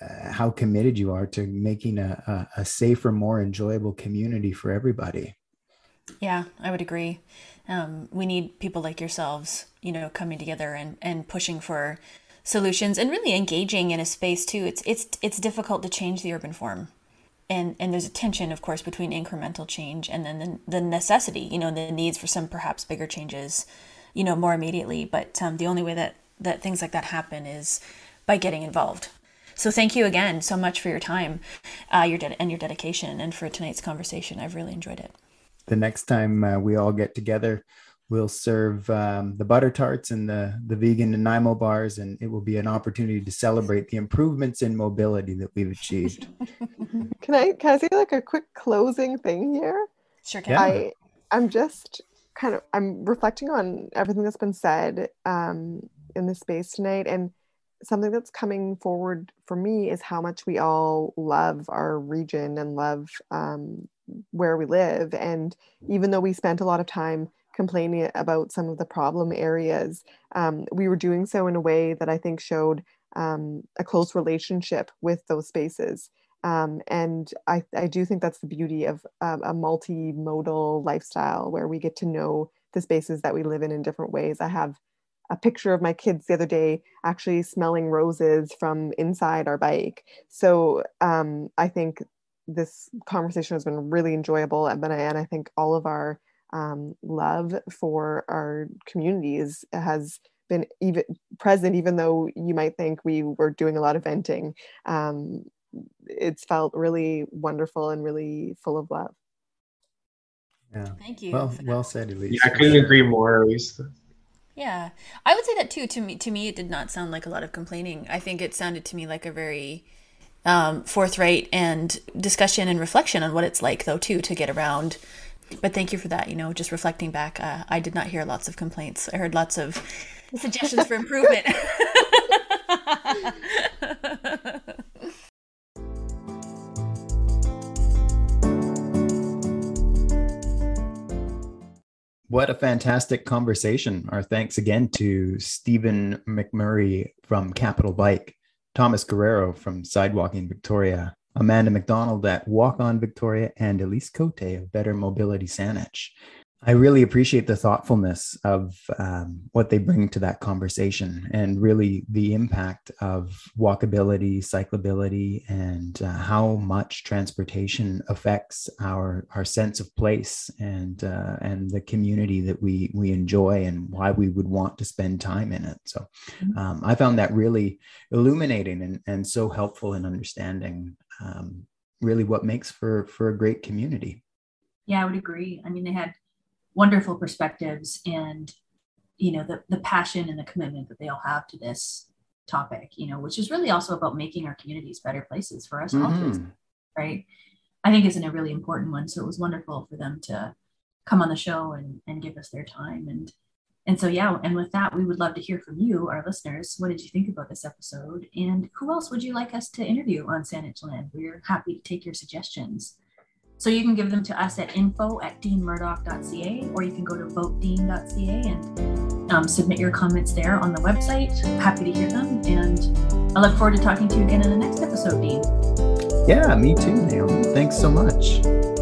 uh, how committed you are to making a, a, a, safer, more enjoyable community for everybody. Yeah, I would agree. Um, we need people like yourselves, you know, coming together and, and pushing for solutions and really engaging in a space too. It's it's it's difficult to change the urban form. And and there's a tension, of course, between incremental change and then the, the necessity, you know, the needs for some perhaps bigger changes, you know, more immediately. But um, the only way that that things like that happen is by getting involved so thank you again so much for your time, uh, your de- and your dedication, and for tonight's conversation. I've really enjoyed it. The next time uh, we all get together, we'll serve um, the butter tarts and the the vegan Nanaimo bars, and it will be an opportunity to celebrate the improvements in mobility that we've achieved. can I can I say like a quick closing thing here? Sure can. I I'm just kind of I'm reflecting on everything that's been said um, in the space tonight, and something that's coming forward for me is how much we all love our region and love um, where we live. And even though we spent a lot of time complaining about some of the problem areas, um, we were doing so in a way that I think showed um, a close relationship with those spaces. Um, and I, I, do think that's the beauty of uh, a multimodal lifestyle where we get to know the spaces that we live in in different ways. I have a picture of my kids the other day actually smelling roses from inside our bike. So um, I think this conversation has been really enjoyable, and and I think all of our um, love for our communities has been even present, even though you might think we were doing a lot of venting. Um, it's felt really wonderful and really full of love. Yeah. Thank you. Well, well said, Elise. Yeah, I couldn't agree more, Elise. Yeah, I would say that too. To me, to me, it did not sound like a lot of complaining. I think it sounded to me like a very um, forthright and discussion and reflection on what it's like, though, too, to get around. But thank you for that. You know, just reflecting back, uh, I did not hear lots of complaints. I heard lots of suggestions for improvement. What a fantastic conversation. Our thanks again to Stephen McMurray from Capital Bike, Thomas Guerrero from Sidewalking Victoria, Amanda Macdonald at Walk On Victoria, and Elise Cote of Better Mobility Saanich. I really appreciate the thoughtfulness of um, what they bring to that conversation and really the impact of walkability, cyclability, and uh, how much transportation affects our our sense of place and uh, and the community that we we enjoy and why we would want to spend time in it. So Mm-hmm. um, I found that really illuminating and, and so helpful in understanding um, really what makes for for a great community. Yeah, I would agree. I mean, they had wonderful perspectives and you know the the passion and the commitment that they all have to this topic you know which is really also about making our communities better places for us all to Mhm. right i think is a really important one so it was wonderful for them to come on the show and and give us their time and and so yeah and with that we would love to hear from you our listeners what did you think about this episode and who else would you like us to interview on Saanich Land we're happy to take your suggestions so you can give them to us at info at deanmurdock.ca or you can go to votedean.ca and um, submit your comments there on the website. Happy to hear them. And I look forward to talking to you again in the next episode, Dean. Yeah, me too, Naomi. Thanks so much.